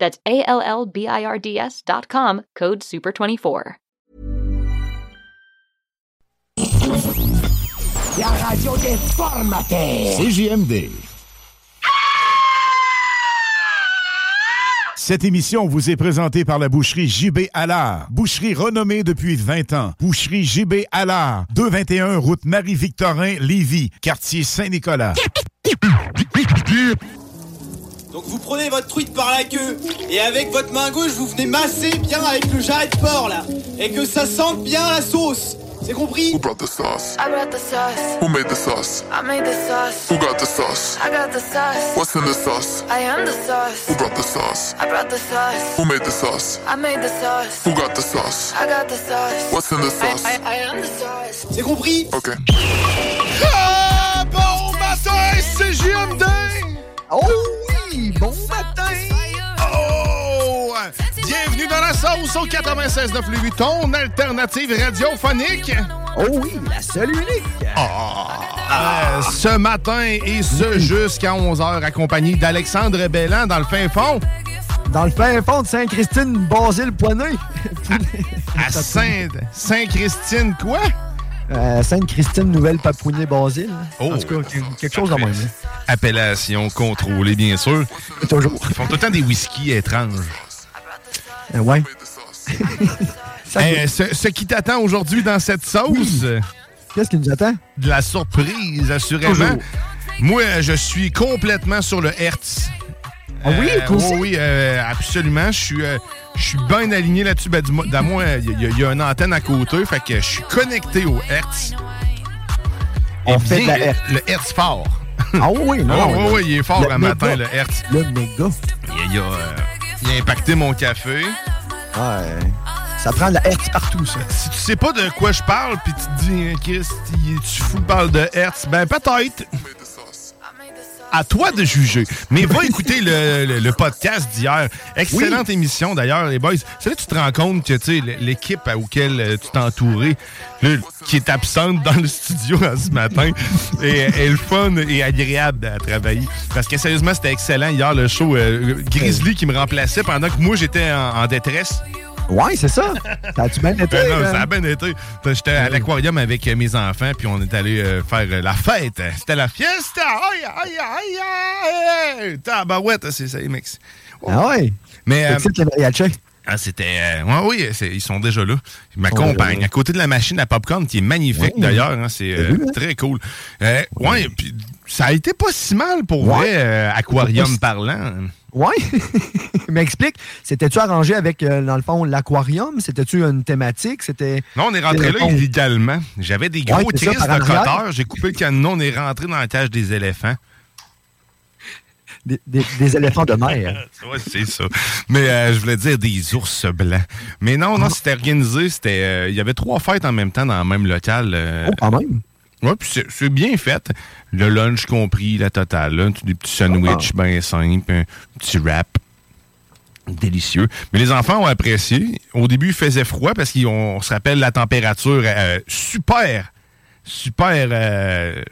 That's A L L B I R D S dot com, code SUPER24. La radio déformatée. CJMD. Cette émission vous est présentée par la boucherie JB Allard. Boucherie renommée depuis 20 ans. Boucherie JB Allard. 221 route Marie-Victorin, Lévis, quartier Saint-Nicolas. Donc vous prenez votre truite par la queue et avec votre main gauche vous venez masser bien avec le jarret de porc là et que ça sente bien la sauce. C'est compris Who brought the sauce? I brought the sauce. Who made the sauce? I made the sauce. Who got the sauce? I got the sauce. What's in the sauce? I am the sauce. Who brought the sauce? I brought the sauce. Who made the sauce? I made the sauce. Who got the sauce? I got the sauce. What's in the I, sauce? I, I am the sauce. C'est compris Ok. Ah, bon matin, c'est JMD! Oh bon matin. Oh! Bienvenue dans la sauce au 96.9 Louis ton alternative radiophonique. Oh oui, la seule unique. Euh, ce matin et ce jusqu'à 11h, accompagné d'Alexandre Bellan dans le fin fond, Dans le fin fond de Saint-Christine, Basile Poinet. à Saint- Saint-Christine, quoi? Euh, Sainte-Christine, Nouvelle-Papouinie, Basile. Oh. En tout cas, quelque- chose de même. Appellation contrôlée, bien sûr. Toujours. Ils font tout le temps des whiskies étranges. Euh, ouais. Hey, ce, ce qui t'attend aujourd'hui dans cette sauce, Qu'est-ce qui nous attend? de la surprise, assurément. Toujours. Moi, je suis complètement sur le Hertz. Ah oui, Euh, toi aussi? oui, euh, absolument. Je suis, euh, je suis bien aligné là-dessus. Ben, du mo- dans moi, il y, a- il y a une antenne à côté, fait que je suis connecté au Hertz. On Et fait de la bien, Hertz. Le Hertz fort. Ah oui, non. oui, oui, il est fort le un matin, méga. le Hertz. Le méga. Il, a, euh, il a impacté mon café. Ouais. Ça prend de la Hertz partout, ça. Si tu sais pas de quoi je parle, puis tu te dis, Chris, tu fous parle de Hertz, ben peut-être. À toi de juger. Mais va écouter le, le- le podcast d'hier. Excellente émission d'ailleurs, les boys. C'est là que tu te rends compte que l'équipe à laquelle euh, tu t'es entouré, là, qui est absente dans le studio ce matin, est, est le fun et agréable à travailler. Parce que sérieusement, c'était excellent hier le show. euh, Grizzly qui me remplaçait pendant que moi j'étais en- en détresse. Ouais, c'est ça. Ça a-tu bien été? Ben non, hein? ça a bien été. J'étais à l'aquarium avec euh, mes enfants, puis on est allé euh, faire euh, la fête. C'était la fiesta! Aïe, aïe, aïe, aïe! Tabarouette, c'est ça, les mecs. Ah ouais? Mais, euh, ah, c'était... euh, ouais, oui, ils sont déjà là. Ils m'accompagnent. déjà là. À côté de la machine à popcorn, qui est magnifique, Ouais. d'ailleurs. hein, c'est euh, hein? très cool. Ouais, puis ça a été pas si mal pour Ouais. vrai, aquarium parlant. Ouais. Mais explique, c'était-tu arrangé avec, euh, dans le fond, l'aquarium? C'était-tu une thématique? C'était. Non, on est rentré là illégalement. J'avais des Ouais, gros ça, tristes de cutter. J'ai coupé le cadenon. On est rentré dans la cage des éléphants. Des, des- des éléphants de mer. Ouais, c'est ça. Mais euh, je voulais dire des ours blancs. Mais non, non, c'était organisé. C'était, euh, il y avait trois fêtes en même temps dans le même local. euh, Oh, quand même. ouais, puis c'est bien fait. Le lunch compris, la totale. là. des petits sandwichs bien simples, un petit wrap. Délicieux. Mais les enfants ont apprécié. Au début, il faisait froid parce qu'on on se rappelle la température euh, super, super euh,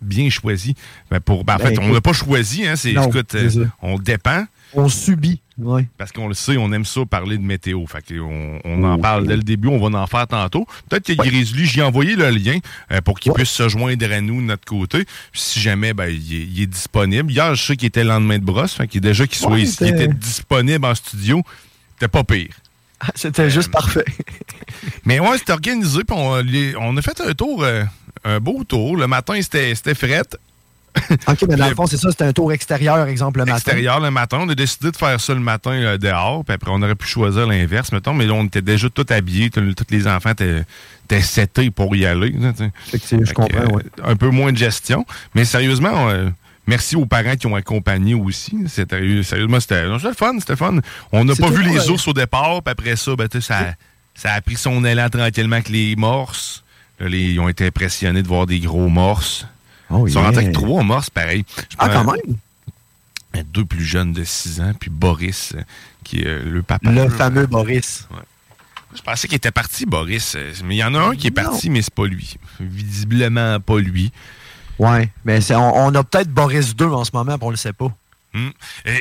bien choisi. Ben, pour, ben, en Ben, fait, on l'a pas choisi. Hein, Non, écoute, euh, on dépend. On subit. Ouais. Parce qu'on le sait, on aime ça parler de météo. Fait on en Oh, parle dès le début, on va en faire tantôt. Peut-être que Grizzly, j'y ai envoyé le lien euh, pour qu'il puisse se joindre à nous de notre côté. Puis si jamais ben, il, est, il est disponible. Hier, je sais qu'il était le lendemain de brosse. Fait qu'il déjà qu'il soit Ouais, ici, était disponible en studio. C'était pas pire. C'était juste parfait. Mais ouais, c'était organisé. Puis on, a fait un tour, euh, un beau tour. Le matin, c'était c'était fret. OK, mais dans Le- fond, c'est ça, c'était un tour extérieur, exemple, le matin. extérieur le matin. On a décidé de faire ça le matin euh, dehors, puis après on aurait pu choisir l'inverse, mettons, mais là on était déjà tout habillés, tous les enfants étaient, étaient setés pour y aller. là, je Fait comprends, euh, ouais. Un peu moins de gestion, mais sérieusement, euh, merci aux parents qui ont accompagné aussi. C'était, sérieusement, c'était le fun, c'était fun. On n'a C'est pas vu les euh, ours au départ, puis après ça, ben, ça, ça a pris son élan tranquillement avec les morses. Là, les- ils ont été impressionnés de voir des gros morses. Oh, Ils sont yeah. rentrés avec trois morses, pareil. Je Ah, quand même? euh, deux plus jeunes de 6 ans, puis Boris, euh, qui est euh, le papa. Le fameux Boris. Je pensais qu'il était parti, Boris. Mais il y en a un qui est parti, mais c'est pas lui. Visiblement pas lui. Ouais, mais on, on a peut-être Boris 2 en ce moment, puis on le sait pas. Hmm.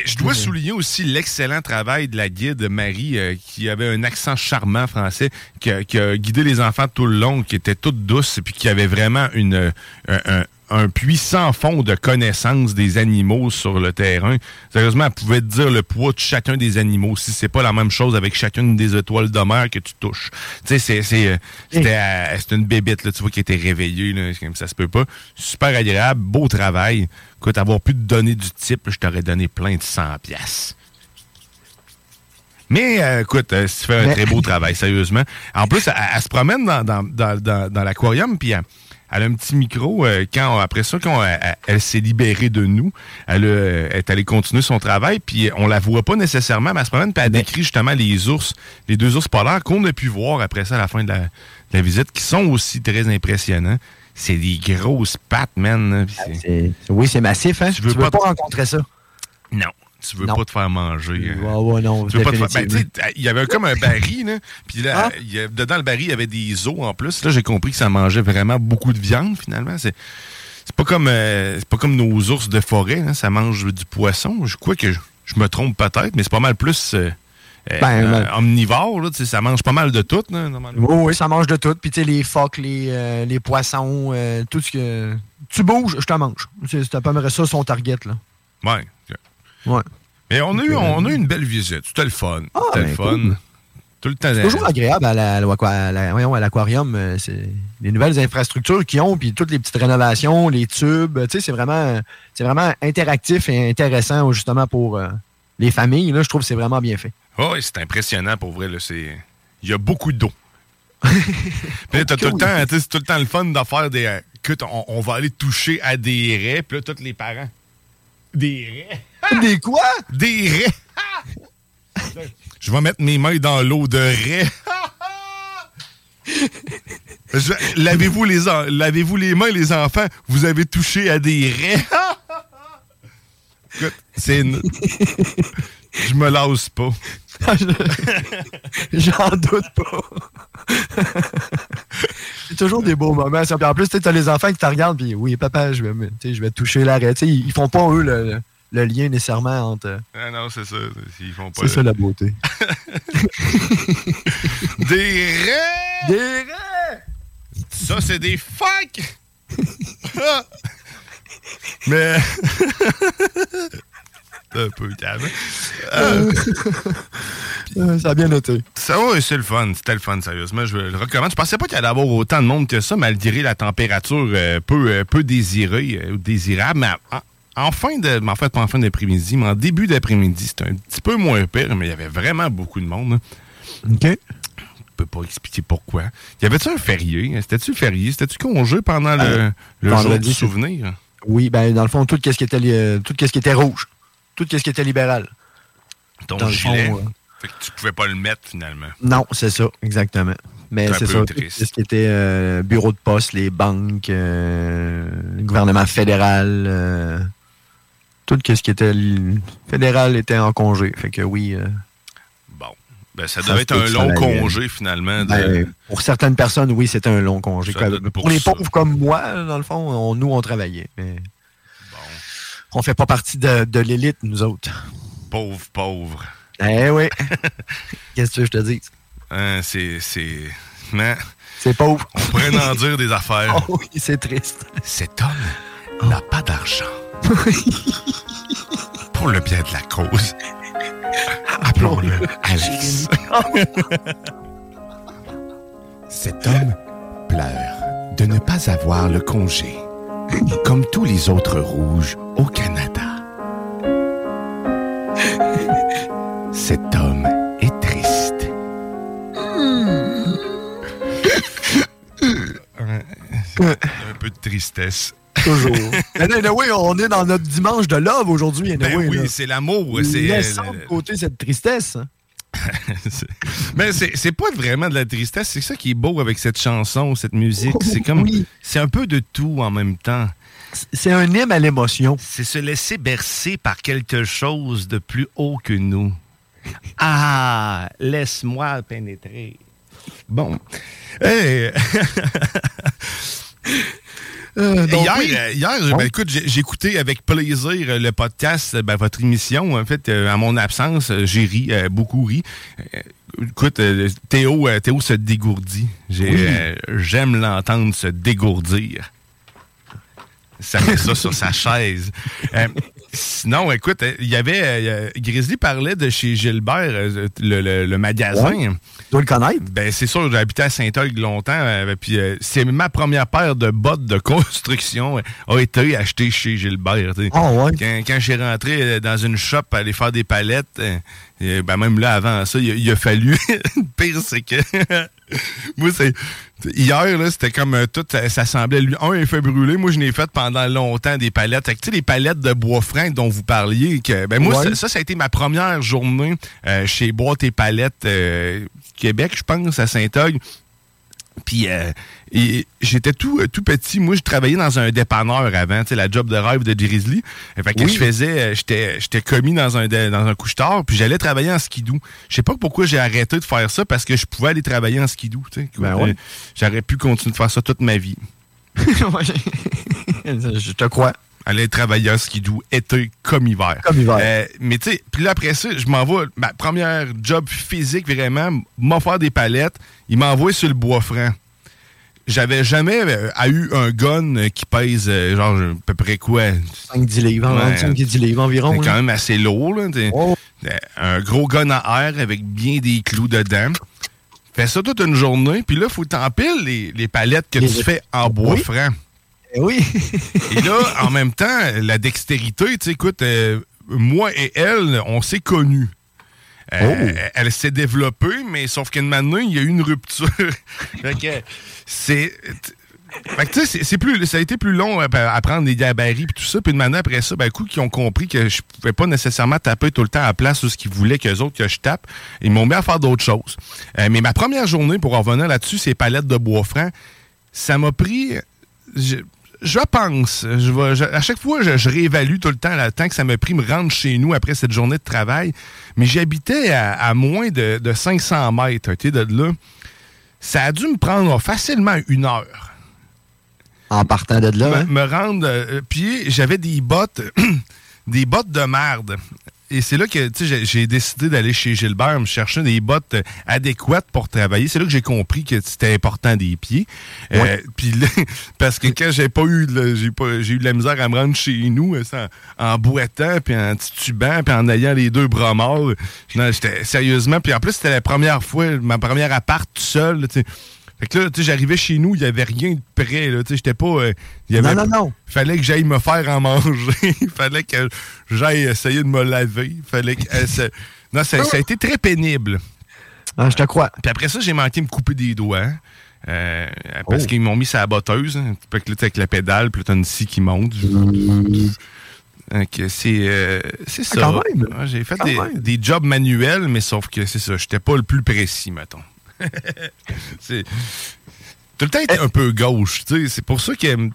Je dois souligner aussi l'excellent travail de la guide Marie, euh, qui avait un accent charmant français, qui a, qui a guidé les enfants tout le long, qui était toute douce, et puis qui avait vraiment une, euh, un, un- puissant fond de connaissance des animaux sur le terrain. Sérieusement, elle pouvait te dire le poids de chacun des animaux. Si c'est pas la même chose avec chacune des étoiles de mer que tu touches. Tu sais, c'est, euh, c'était, une bébite, là, tu vois, qui était réveillée, là, comme ça se peut pas. Super agréable, beau travail. Écoute, avoir pu te donner du type, je t'aurais donné plein de 100 pièces. Mais euh, écoute, euh, tu fais un très beau travail, sérieusement. En plus, elle, elle se promène dans, dans, dans, dans, dans l'aquarium, puis elle, elle a un petit micro. euh, quand après ça, quand elle, elle- s'est libérée de nous, elle, elle est allée continuer son travail, puis on la voit pas nécessairement, mais elle se promène, puis elle décrit justement les ours, les deux ours polaires qu'on a pu voir après ça à la fin de la, de la visite, qui sont aussi très impressionnants. C'est des grosses pattes, man. là, C'est- Oui, c'est massif, hein? Tu veux veux pas pas, rencontrer ça? Non, tu veux Non. pas te faire manger. hein. Ouais, ouais, non, Tu veux pas te faire- ben, il y avait comme un baril, là. Puis là, Ah. y a- dedans le baril, il y avait des os en plus. Là, j'ai compris que ça mangeait vraiment beaucoup de viande, finalement. C'est. Pas comme euh, c'est pas comme nos ours de forêt, hein, ça mange du poisson. Je crois que je, je me trompe peut-être, mais c'est pas mal plus euh, euh, Ben, euh, ben. omnivore. Là, ça mange pas mal de tout. Là, normalement. Oui, oui, ça mange de tout. Puis, tu sais, les phoques, les, euh, les poissons, euh, tout ce que. Tu bouges, je te mange. C'est c'est à peu près ça son target, là. Ouais. Ouais. Mais on a, eu, on a eu une belle visite. C'était le fun. Ah, C'était le ben, fun. cool. Tout le temps. C'est toujours agréable à la- l'aquarium. euh, c'est les nouvelles infrastructures qu'ils ont, puis toutes les petites rénovations, les tubes. Tu sais, c'est vraiment, c'est vraiment interactif et intéressant, justement, pour euh, les familles. Là, je trouve que c'est vraiment bien fait. Oh, c'est impressionnant pour vrai. Là, c'est... Il y a beaucoup d'eau. Puis tout le temps, c'est tout le temps le fun de faire des. euh, écoute, on, on va aller toucher à des raies, puis là, tous les parents. Des raies. Des quoi? Des raies. Je vais mettre mes mains dans l'eau de raies. Lavez-vous les, en- lavez-vous les mains, les enfants? Vous avez touché à des raies. Écoute, c'est une... Je me lasse pas. J'en doute pas. c'est toujours des beaux moments. ça. Puis en plus, tu as les enfants qui te regardent, puis oui, papa, je vais, je vais toucher l'arrêt. Ils ils font pas, eux, le, le- lien nécessairement entre. Ah non, c'est ça. Ils font pas C'est ça la beauté. Des raies! Des raies! Ça, c'est des fuck! Mais. Un peu calme. Euh, Euh, ça a bien noté. ça, ouais, c'est le fun. C'était le fun, sérieusement. Je le recommande. Je pensais pas qu'il allait avoir autant de monde que ça, malgré la température euh, peu, euh, peu désirée euh, ou désirable. Mais en, fin de. En fait, pas en fin d'après-midi, mais en début d'après-midi, c'était un petit peu moins pire, mais il y avait vraiment beaucoup de monde. là. OK. Je peux pas expliquer pourquoi. Y avait-tu un férié? C'était-tu férié? C'était-tu congé pendant le, Euh, le jour vendredi, du souvenir? Oui, ben dans le fond, tout ce qui était, li- tout ce qui était rouge. Tout ce qui était libéral. Ton Dans le gilet? fond, euh, Fait que tu pouvais pas le mettre finalement. Non, c'est ça, exactement. Mais C'est ça, triste. tout ce qui était euh, bureau de poste, les banques, euh, le gouvernement fédéral, euh, tout ce qui était fédéral était en congé. Fait que oui. euh, Bon. Ben, ça Ça devait être un long congé, finalement. de- Ben, pour certaines personnes, oui, c'était un long congé. Pour, pour les ça. pauvres comme moi, dans le fond, on- nous, on travaillait. Mais on fait pas partie de, de l'élite, nous autres. Pauvre, pauvre. Eh oui. Qu'est-ce que je te dis? Hein, c'est. C'est. Mais C'est pauvre. on pourrait en dire des affaires. Oh oui, c'est triste. Cet homme n'a pas d'argent. Pour le bien de la cause. Appelons-le Alex. Cet homme pleure de ne pas avoir le congé, comme tous les autres rouges au Canada. Cet homme est triste. Un peu de tristesse. Toujours. Mais anyway, on est dans notre dimanche de love aujourd'hui. Ben anyway, oui, là. c'est l'amour. Laissons euh, de côté cette tristesse. hein. Mais c'est, c'est pas vraiment de la tristesse, c'est ça qui est beau avec cette chanson, cette musique. C'est comme. Oui. C'est un peu de tout en même temps. C'est un hymne à l'émotion. C'est se laisser bercer par quelque chose de plus haut que nous. Ah, laisse-moi pénétrer. Bon. Hey. Euh, donc, hier, oui. euh, hier ben, écoute, j'ai écouté avec plaisir euh, le podcast, euh, ben, votre émission. En fait, euh, à mon absence, euh, j'ai ri, euh, beaucoup ri. Euh, écoute, euh, Théo, euh, Théo se dégourdit. Oui. euh, J'aime l'entendre se dégourdir. Ça fait ça sur sa chaise. Euh, sinon, écoute, euh, il y avait. euh, Grizzly parlait de chez Gilbert, euh, le, le- le magasin. Ouais. Tu dois le connaître. Ben, c'est sûr, j'ai habité à Saint-Eugle longtemps. euh, puis euh, c'est ma première paire de bottes de construction euh, a été achetée chez Gilbert. Ah ouais? Quand, quand j'ai rentré dans une shop à aller faire des palettes, ben même là, avant ça, il, a- il a fallu. Le pire, c'est que. Moi, c'est. Hier, là, c'était comme euh, tout, ça, ça semblait lui. Un effet brûlé. Moi, je n'ai fait pendant longtemps des palettes. Tu sais, les palettes de bois franc dont vous parliez, que, ben moi, Ouais. ça, ça, ça a été ma première journée euh, chez Boîte et Palettes euh, Québec, je pense, à Saint-Og. Puis euh, et j'étais tout, euh, tout petit. Moi, je travaillais dans un dépanneur avant, tu sais, la job de rêve de Grizzly. Fait que Oui. je faisais, euh, j'étais, j'étais commis dans un, dé- dans un couche-tard, puis j'allais travailler en skidoo. Je sais pas pourquoi j'ai arrêté de faire ça, parce que je pouvais aller travailler en sais. Ben ouais. J'aurais pu continuer de faire ça toute ma vie. je te crois. Aller travailler en skidoo, été comme hiver. Comme hiver. Euh, mais tu sais, puis là, après ça, je m'envoie, ma première job physique, vraiment, m'a faire des palettes, il m'envoie sur le bois franc. J'avais jamais euh, eu un gun qui pèse, euh, genre, à peu près quoi? 5-10 livres, hein, Ouais. 5 10 livres environ. C'est là. quand même assez lourd, là. Oh. Un gros gun à air avec bien des clous dedans. Fais ça toute une journée, puis là, faut t'empiler les, les palettes que Les- tu fais en bois Oui. franc. Eh oui. Et là, en même temps, la dextérité, tu sais, écoute, euh, moi et elle, on s'est connus. Euh, Elle s'est développée, mais sauf qu'une manée, il y a eu une rupture. c'est. C'est- plus, ça a été plus long à prendre des gabarits et tout ça. Puis une manée après ça, ben, coup, qui ont compris que je pouvais pas nécessairement taper tout le temps à la place où ce qu'ils voulaient qu'eux autres que je tape. Ils m'ont mis à faire d'autres choses. Euh, mais ma première journée, pour en revenir là-dessus, ces palettes de bois franc, ça m'a pris. Je, je pense. Je vais, je- à chaque fois, je, je réévalue tout le temps le temps que ça m'a pris me rendre chez nous après cette journée de travail. Mais j'habitais à, à moins de, de 500 mètres ok, de là. Ça a dû me prendre facilement une heure. En partant de là. Me, hein? me rendre. euh, puis j'avais des bottes, des bottes de merde. Et c'est là que j'ai- décidé d'aller chez Gilbert me chercher des bottes euh, adéquates pour travailler. C'est là que j'ai compris que c'était important des pieds. Euh. Puis parce que quand j'ai pas eu de- j'ai pas j'ai eu de la misère à me rendre chez nous euh, ça, en, en boitant puis en titubant puis en ayant les deux bras morts. Non, j'étais sérieusement puis en plus c'était la première fois ma première appart tout seul, là, tu sais. Fait que là, tu sais, j'arrivais chez nous, il y avait rien de prêt, là, tu sais, j'étais pas... euh, il y avait Non, non, non. fallait que j'aille me faire en manger. Il fallait que j'aille essayer de me laver. fallait que, euh, ça- non, ça, ça a été très pénible. Ah, je te crois. Puis après ça, j'ai manqué de me couper des doigts. euh, parce Oh. qu'ils m'ont mis sa botteuse. hein. Fait que là, t'es avec la pédale, puis là, t'as une scie qui monte. Donc, c'est euh, c'est ça. Ouais, J'ai fait des, des jobs manuels, mais sauf que c'est ça. J'étais pas le plus précis, mettons. c'est tout le temps été un peu gauche. tu sais. C'est pour ça que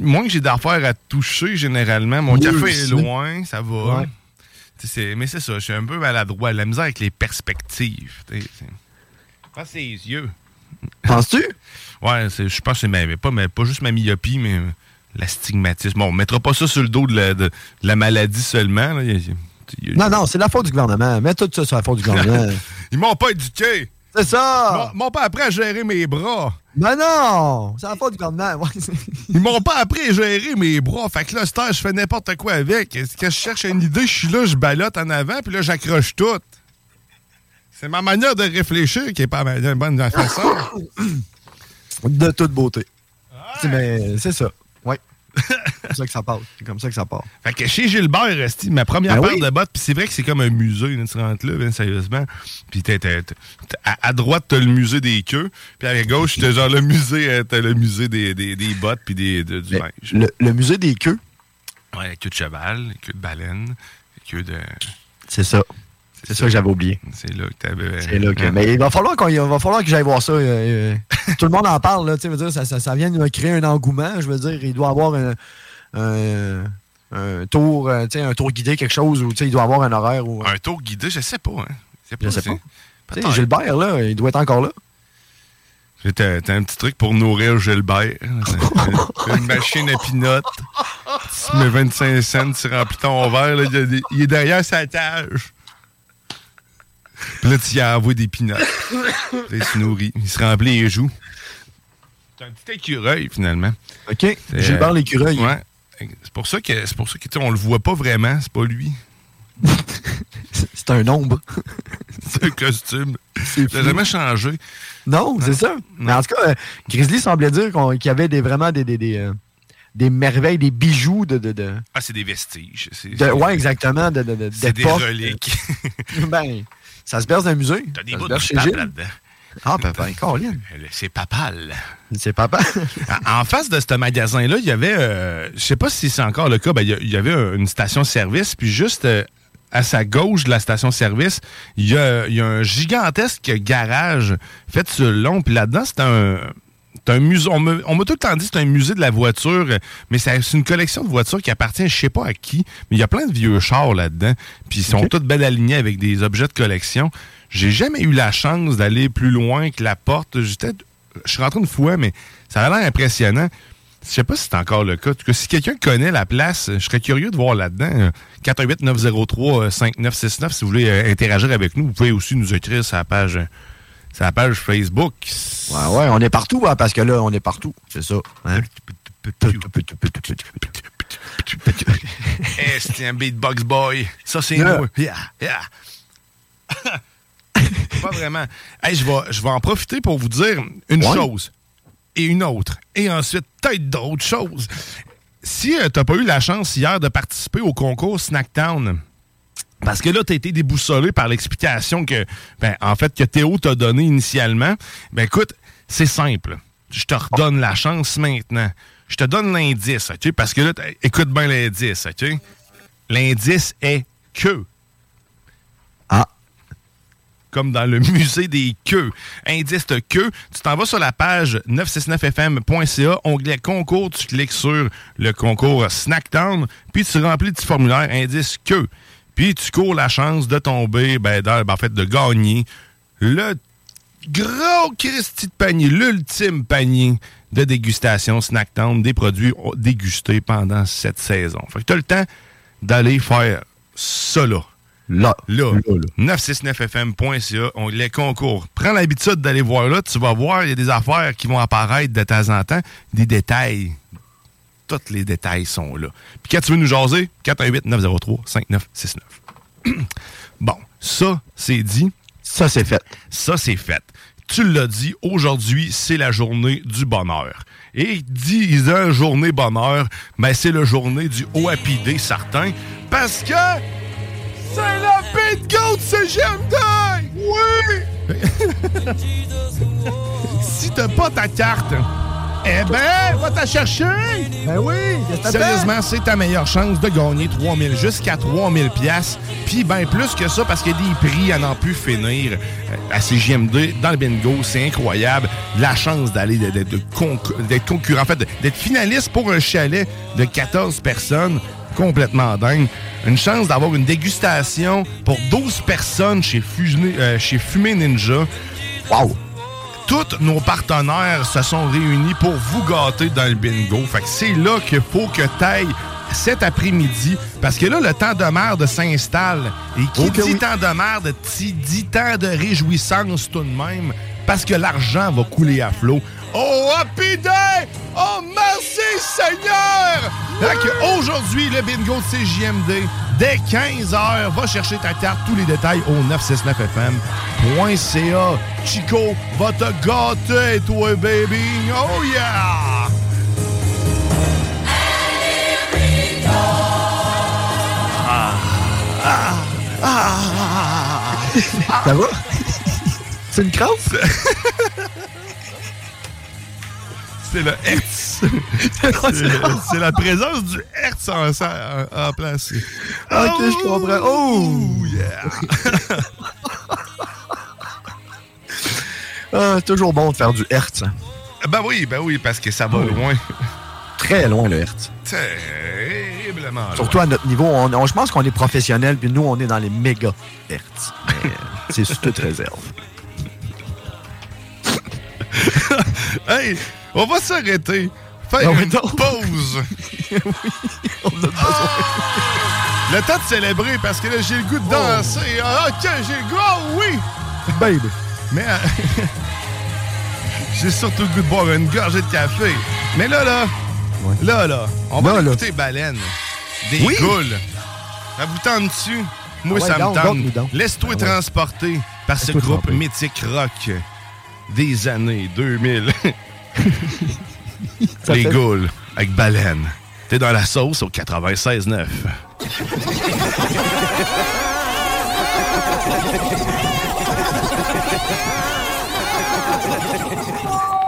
moins que j'ai d'affaires à toucher généralement, mon Oui, café est loin, ça va. Ouais. C'est- mais c'est ça, je suis un peu maladroit. La misère avec les perspectives. pense les yeux. Penses-tu? Ouais, je pense que c'est ma- pas, mais pas juste ma myopie, mais euh, l'astigmatisme. Bon, on mettra pas ça sur le dos de la, de- de la maladie seulement. là. Il y a- il y a- Non, non, c'est la faute du gouvernement. Mets tout ça sur la faute du gouvernement. Ils m'ont pas éduqué. C'est ça! Ils m'ont- pas appris à gérer mes bras. Non, non! C'est la faute du gouvernement. Ils m'ont pas appris à gérer mes bras. Fait que là, je fais n'importe quoi avec. Est-ce que je cherche une idée? Je suis là, je balotte en avant, puis là, j'accroche tout. C'est ma manière de réfléchir qui est pas ma- bonne façon. de toute beauté. Mais c'est ça. Oui. C'est comme ça que ça passe. C'est comme ça que ça part. Fait que chez Gilbert, resti ma première Ben paire oui. de bottes, puis c'est vrai que c'est comme un musée, tu rentres là, ben, sérieusement. Puis à, à droite, t'as le musée des queues, puis à gauche, t'as genre le musée, euh, t'as le musée des, des, des bottes puis des, de- du linge. le, le musée des queues, Ouais, la queue de cheval, la queue de baleine, la queue de... c'est ça. C'est ça que j'avais oublié. C'est là que t'avais... C'est là que. Hein? Mais il va falloir, qu'on, il va falloir que j'aille voir ça. euh, euh. tout le monde en parle, là. Tu veux dire, ça, ça, ça vient de créer un engouement. Je veux dire, il doit avoir un, un, un tour, euh, tu sais, un tour guidé, quelque chose, ou il doit avoir un horaire. Ou, Un tour guidé, je sais pas, hein. je sais pas. Tu sais. Gilbert, là, il doit être encore là. T'as t'as un petit truc pour nourrir Gilbert. Une machine à pinottes. Tu mets 25 cents, tu remplis ton verre. là, il, est derrière sa cage. Puis là, tu y envoies des pinottes. Il se nourrit. Il se remplit les joues. C'est un petit écureuil, finalement. OK. Gilbert euh, l'écureuil. Ouais. C'est pour ça que c'est pour ça que on le voit pas vraiment, c'est pas lui. C'est un ombre. C'est un costume. C'est Ça n'a jamais changé. Non, c'est ça. Mais en tout cas, euh, Grizzly semblait dire qu'on- qu'il y avait des, vraiment des, des, des, euh, des merveilles, des bijoux de. de, de, Ah, c'est des vestiges. Ouais, exactement. De, de, de, c'est des reliques. ben, ça se berce d'un musée. T'as des bouts de chez là-dedans. Ah, ben, ben, Colin. C'est papal. C'est papa. En- face de ce magasin-là, il y avait, euh, je sais pas si c'est encore le cas, ben, il y avait une station-service, puis juste euh, à sa gauche de la station-service, il y a, y a un gigantesque garage fait sur le long, puis là-dedans, c'est un... c'est un musée. On m'a tout le temps dit que c'est un musée de la voiture, euh, mais c'est une collection de voitures qui appartient, je sais pas à qui, mais il y a plein de vieux chars là-dedans, puis ils sont tous bien alignés avec des objets de collection. J'ai jamais eu la chance d'aller plus loin que la porte. J'étais je suis rentré une fois, mais ça a l'air impressionnant. Je sais pas si c'est encore le cas. En tout cas, si quelqu'un connaît la place, je serais curieux de voir là-dedans. Euh, 418-903-5969, si vous voulez euh, interagir avec nous, vous pouvez aussi nous écrire sur la page, euh, la page Facebook. Ouais, ouais, on est partout, hein, parce que là, on est partout. C'est ça. hein? Eh, c'est un beatbox boy. Ça, c'est Yeah. moi. Yeah, yeah. Pas vraiment. Hey, je, vais, je vais en profiter pour vous dire une Ouais. chose et une autre. Et ensuite, peut-être d'autres choses. Si tu n'as pas eu la chance hier de participer au concours Snacktown, parce que là, tu as été déboussolé par l'explication que, ben, en fait, que Théo t'a donné initialement. Ben, écoute, c'est simple. Je te redonne la chance maintenant. Je te donne l'indice, OK? Parce que là, écoute bien l'indice, OK? L'indice est que. Ah. Comme dans le musée des queues. Indice de queue. Tu t'en vas sur la page 969fm.ca, onglet concours, tu cliques sur le concours Snacktown, puis tu remplis le petit formulaire indice queue. Puis tu cours la chance de tomber, ben, ben, en fait, de gagner le gros Christy de panier, l'ultime panier de dégustation Snacktown des produits dégustés pendant cette saison. Fait que tu as le temps d'aller faire ça là. Là. Là. 969fm.ca, on les concours. Prends l'habitude d'aller voir là, tu vas voir, il y a des affaires qui vont apparaître de temps en temps, des détails. Tous les détails sont là. Puis quand tu veux nous jaser, 418-903-5969. bon, ça, c'est dit. Ça, c'est fait. Ça, c'est fait. Tu l'as dit, aujourd'hui, c'est la journée du bonheur. Et disant journée bonheur, ben c'est la journée du OAPD certain, parce que c'est la Big Goat CGMD! Oui! si t'as pas ta carte, eh ben, va t'en chercher! Ben oui, que? Sérieusement, c'est ta meilleure chance de gagner 3000 jusqu'à 3000 pièces. Puis ben plus que ça parce qu'il y a des prix à n'en plus finir euh, à CGMD dans le bingo, c'est incroyable. La chance d'aller d'être concurrent, en fait, d'être finaliste pour un chalet de 14 personnes. complètement dingue. Une chance d'avoir une dégustation pour 12 personnes chez, Fumé, euh, chez Fumé Ninja. Wow! Tous nos partenaires se sont réunis pour vous gâter dans le bingo. Fait que c'est là qu'il faut que tu ailles cet après-midi. Parce que là, le temps de merde s'installe. Et qui Ok, dit oui. temps de merde, dit temps de réjouissance tout de même. Parce que l'argent va couler à flot. Oh, Happy Day! Oh, merci Seigneur! Aujourd'hui, le bingo de CJMD, dès 15h, va chercher ta carte. Tous les détails au 969fm.ca. Chico va te gâter, toi, baby! Oh, yeah! Ça va? C'est une crasse? C'est le Hertz. C'est la présence du Hertz en, en, en place. Ok, je comprends. Oh! yeah! Ah, toujours bon de faire du Hertz. hein. Ben oui, ben oui, parce que ça va loin. Très loin, le Hertz. Terriblement loin. Surtout à notre niveau, on, on- je pense qu'on est professionnel, puis nous, on est dans les méga Hertz. Euh, C'est sous toute réserve. Hey, on va s'arrêter. Faire Ah oui, une donc. pause. Le temps de célébrer parce que là, j'ai le goût de danser. Ah, ok, j'ai le goût, ah oui! Baby. Mais euh, j'ai surtout le goût de boire une gorgée de café. Mais là, là, là, là, on va Là, là. écouter Baleine. Des Oui. goules. Ça vous tente dessus? Moi, Ah ouais, ça donc, me tente. Laisse-toi Ah ouais. transporter par ce groupe mythique rock des années 2000. Ça Les fait- goules avec Baleine. T'es dans la sauce au 96.9.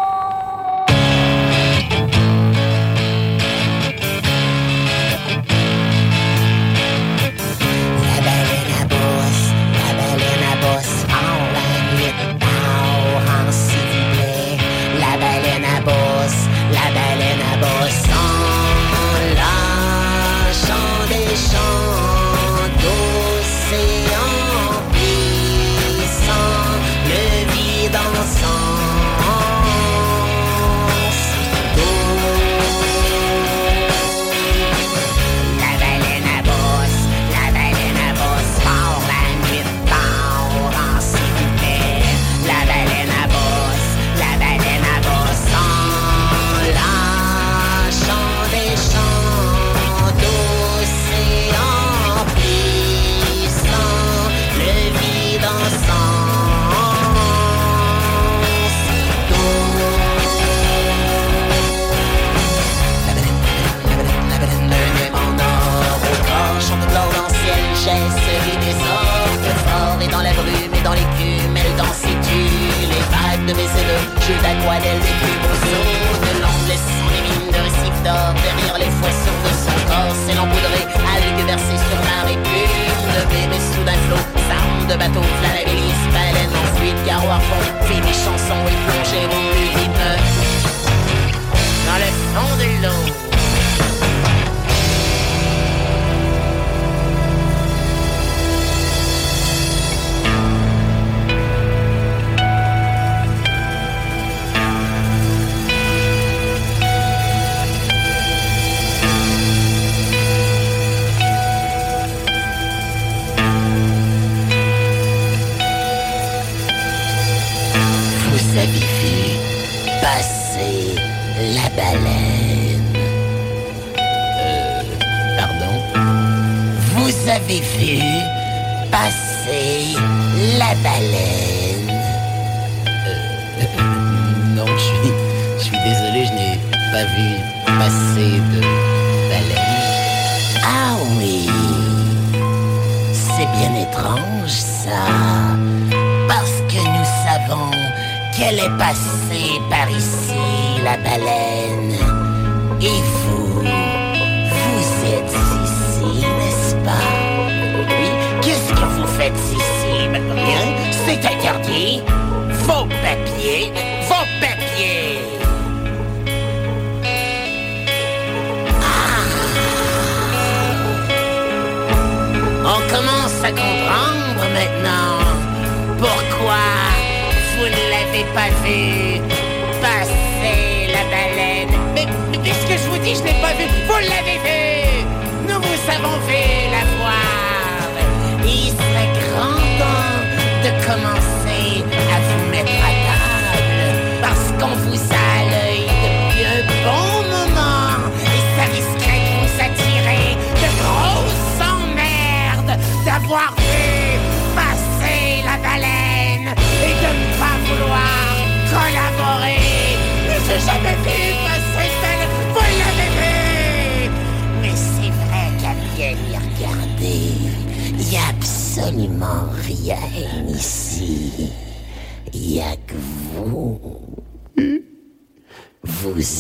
vous.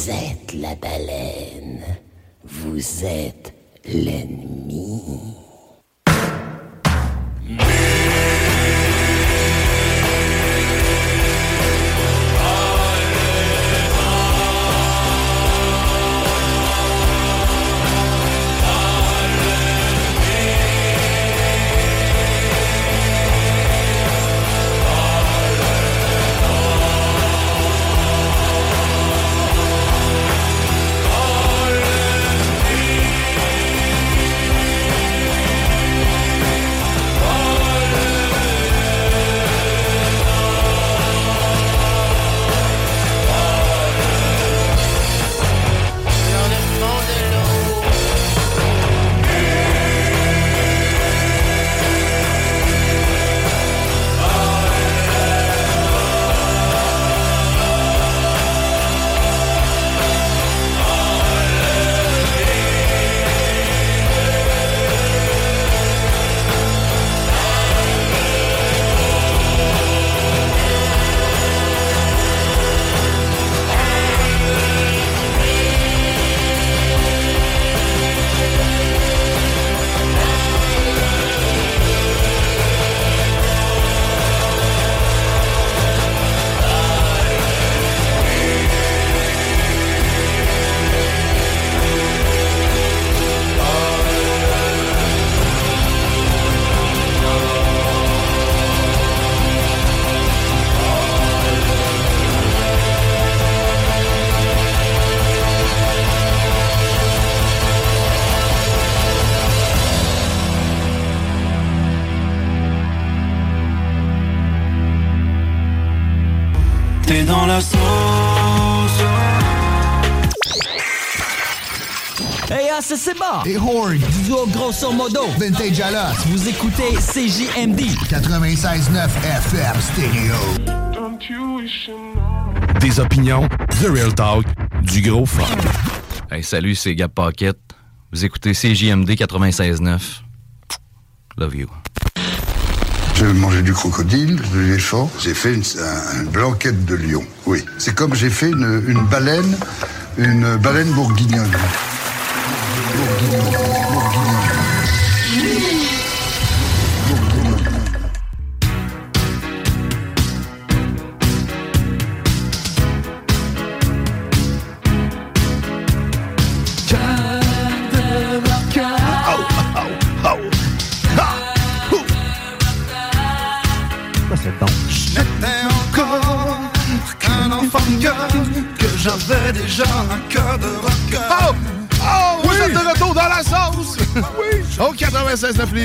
Êtes la baleine. Vous êtes l'ennemi. Vintage à l'os. Vous écoutez CJMD. 96.9 FM stéréo. Des opinions, The Real Talk, du gros fun. Hey, salut, c'est Gab Pocket. Vous écoutez CJMD 96.9. Love you. Je mangeais du crocodile, de l'éléphant. J'ai fait une, un- une blanquette de lion. Oui. C'est comme j'ai fait une, une baleine, une baleine. Bourguignonne,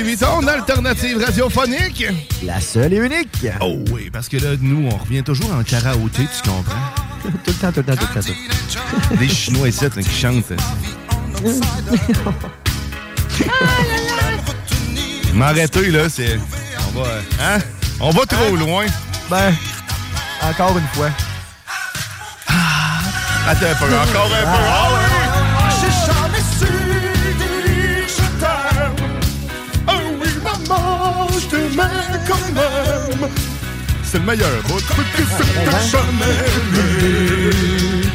96.9 Lévis, ton alternative radiophonique. La seule et unique. Oh oui, parce que là, nous, on revient toujours en karaoké, tu comprends? tout le temps, tout le temps, tout le temps. tout Des Chinois ici là, qui chantent. M'arrêter, là, c'est... On va... Hein? On va trop loin. Ben, encore une fois. Attends un peu, encore un peu. Ah je t'aimais quand même. C'est le meilleur bout. Que ce que jamais aimé.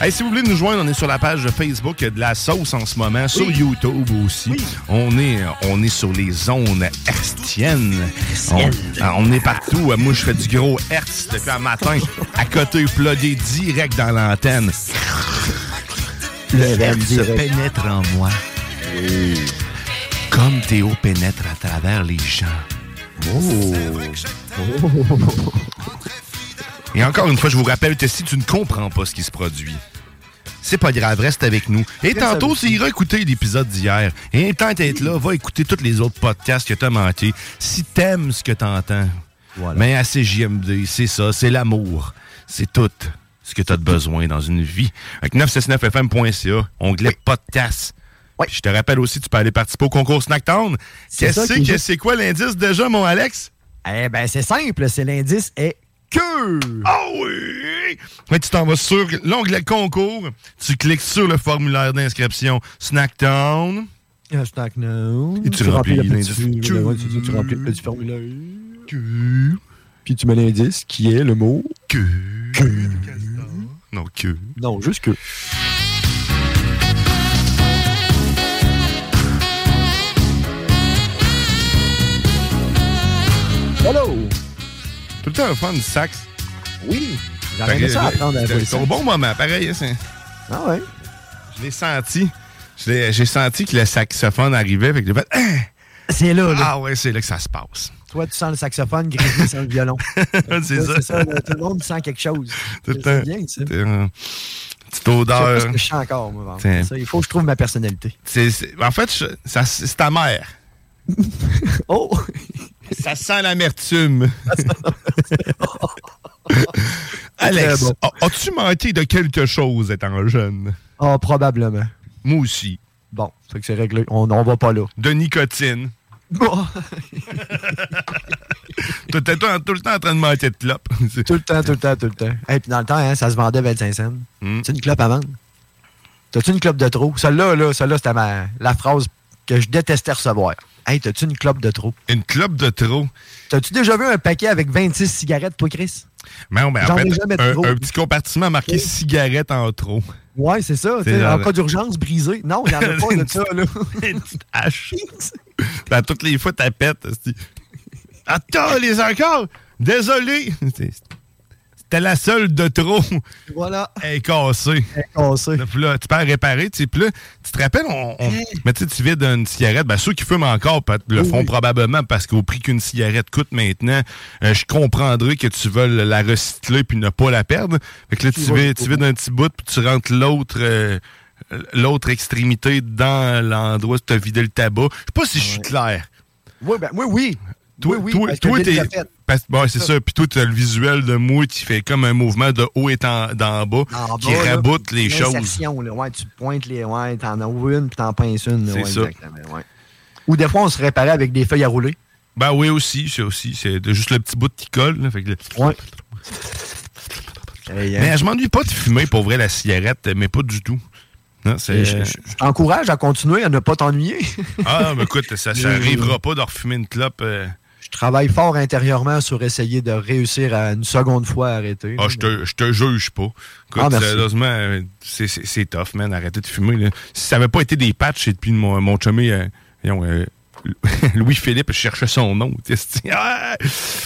Hey, si vous voulez nous joindre, on est sur la page Facebook de la sauce en ce moment, sur YouTube aussi. On, est, on est sur les zones hertziennes. On, ah, on est partout. Moi, je fais du gros hertz depuis un matin, à côté, plodé direct dans l'antenne. Le hertz se pénètre en moi. Comme Théo pénètre à travers les gens. Oh. Et encore une fois, je vous rappelle que si tu ne comprends pas ce qui se produit, c'est pas grave, reste avec nous. Et tantôt, tu iras écouter l'épisode d'hier. Et tant d'être là, va écouter tous les autres podcasts que t'as manqués. Si t'aimes ce que t'entends. Mais à CJMD, c'est ça, c'est l'amour. C'est tout ce que t'as de besoin dans une vie. Avec 969fm.ca, onglet podcast. Puis Je te rappelle aussi, tu peux aller participer au concours Snacktown. C'est Qu'est-ce que c'est quoi l'indice déjà, mon Alex? Eh ben, c'est simple, c'est l'indice est que. Ah oui! Mais tu t'en vas sur l'onglet concours, tu cliques sur le formulaire d'inscription Snacktown. Hashtag no. Et tu remplis le l'indice. tu remplis le petit formulaire. Puis tu mets l'indice qui est le mot que. Que. Non, que. Non, juste que. Hello! Tout le temps un fun du sax. Oui! Ça apprendre à jouer C'est au bon moment, pareil. hein, Ah ouais? Je l'ai senti. J'ai senti que le saxophone arrivait. Fait que j'ai fait. Hein! C'est là, là. Ah ouais, c'est là que ça se passe. Toi, tu sens le saxophone, Grizzly sent le violon. c'est ça. C'est ça, là, tout le monde sent quelque chose. Tout le C'est bien, ça. C'est, euh, Petite Je sais pas odeur. ce que je sens encore, moi. Ça, il faut que je trouve ma personnalité. En fait, je- c'est ta mère. oh! Ça sent l'amertume. Alex, bon. as-tu manqué de quelque chose étant jeune? Ah, probablement. Moi aussi. Bon, c'est que c'est réglé. On n'en va pas là. De nicotine. Bon. T'étais tout, tout le temps en train de manquer de clope. tout le temps, tout le temps, tout le temps. Et puis dans le temps, hein, ça se vendait 25 cents. Hmm. C'est une clope à vendre. T'as-tu une clope de trop? Celle-là, là, celle-là, c'était ma- la phrase que je détestais recevoir. Hey, t'as-tu une clope de trop? Une clope de trop? T'as-tu déjà vu un paquet avec 26 cigarettes, toi, Chris? Non, mais en J'en ai fait, un, trop. un petit compartiment marqué cigarette en trop. Ouais, c'est ça. En cas d'urgence, brisé. Non, il n'y en a pas de ça, là. Une petite hache. Ben, toutes les fois, t'as pète. Attends, les encore! Désolé! C'était la seule de trop. Voilà. Elle est cassée. Elle est cassée. Puis là, tu peux la réparer. Tu sais, puis là, tu te rappelles, on, on- mais tu sais, tu vides une cigarette. Ben, ceux qui fument encore le Oui, font oui. probablement parce qu'au prix qu'une cigarette coûte maintenant, euh, je comprendrais que tu veux la recycler puis ne pas la perdre. Fait que là, tu, vides, tu vides un petit bout puis tu rentres l'autre euh, l'autre extrémité dans l'endroit où tu as vidé le tabac. Je sais pas si je suis clair. Oui, ben, oui, oui. Toi, oui, oui, toi, t'es- bon, c'est ça. Puis toi, tu as le visuel de moi qui fait comme un mouvement de haut et en- d'en bas, En qui bas, là, raboute les choses. là. Ouais, tu pointes les. Ouais, t'en as une, puis t'en pinces une. C'est Ouais, ça. exactement, ouais. Ou des fois, on se réparait avec des feuilles à rouler. Ben oui, aussi, c'est aussi. C'est juste le petit bout qui colle. là, fait que le- Ouais. Hey. Mais je m'ennuie pas de fumer pour vrai la cigarette, mais pas du tout. Non. Et je, je- je t'encourage à continuer à ne pas t'ennuyer. Ah, mais écoute, ça, ça arrivera pas de refumer une clope. euh. Je travaille fort intérieurement sur essayer de réussir à une seconde fois à arrêter. Ah, je te, je te juge pas. Écoute, Ah, merci. sérieusement, c'est- tough, man, arrêter de fumer. Là. Si ça avait pas été des patchs, et depuis mon, mon chumé, euh, euh, Louis-Philippe, je cherchais son nom. Ah!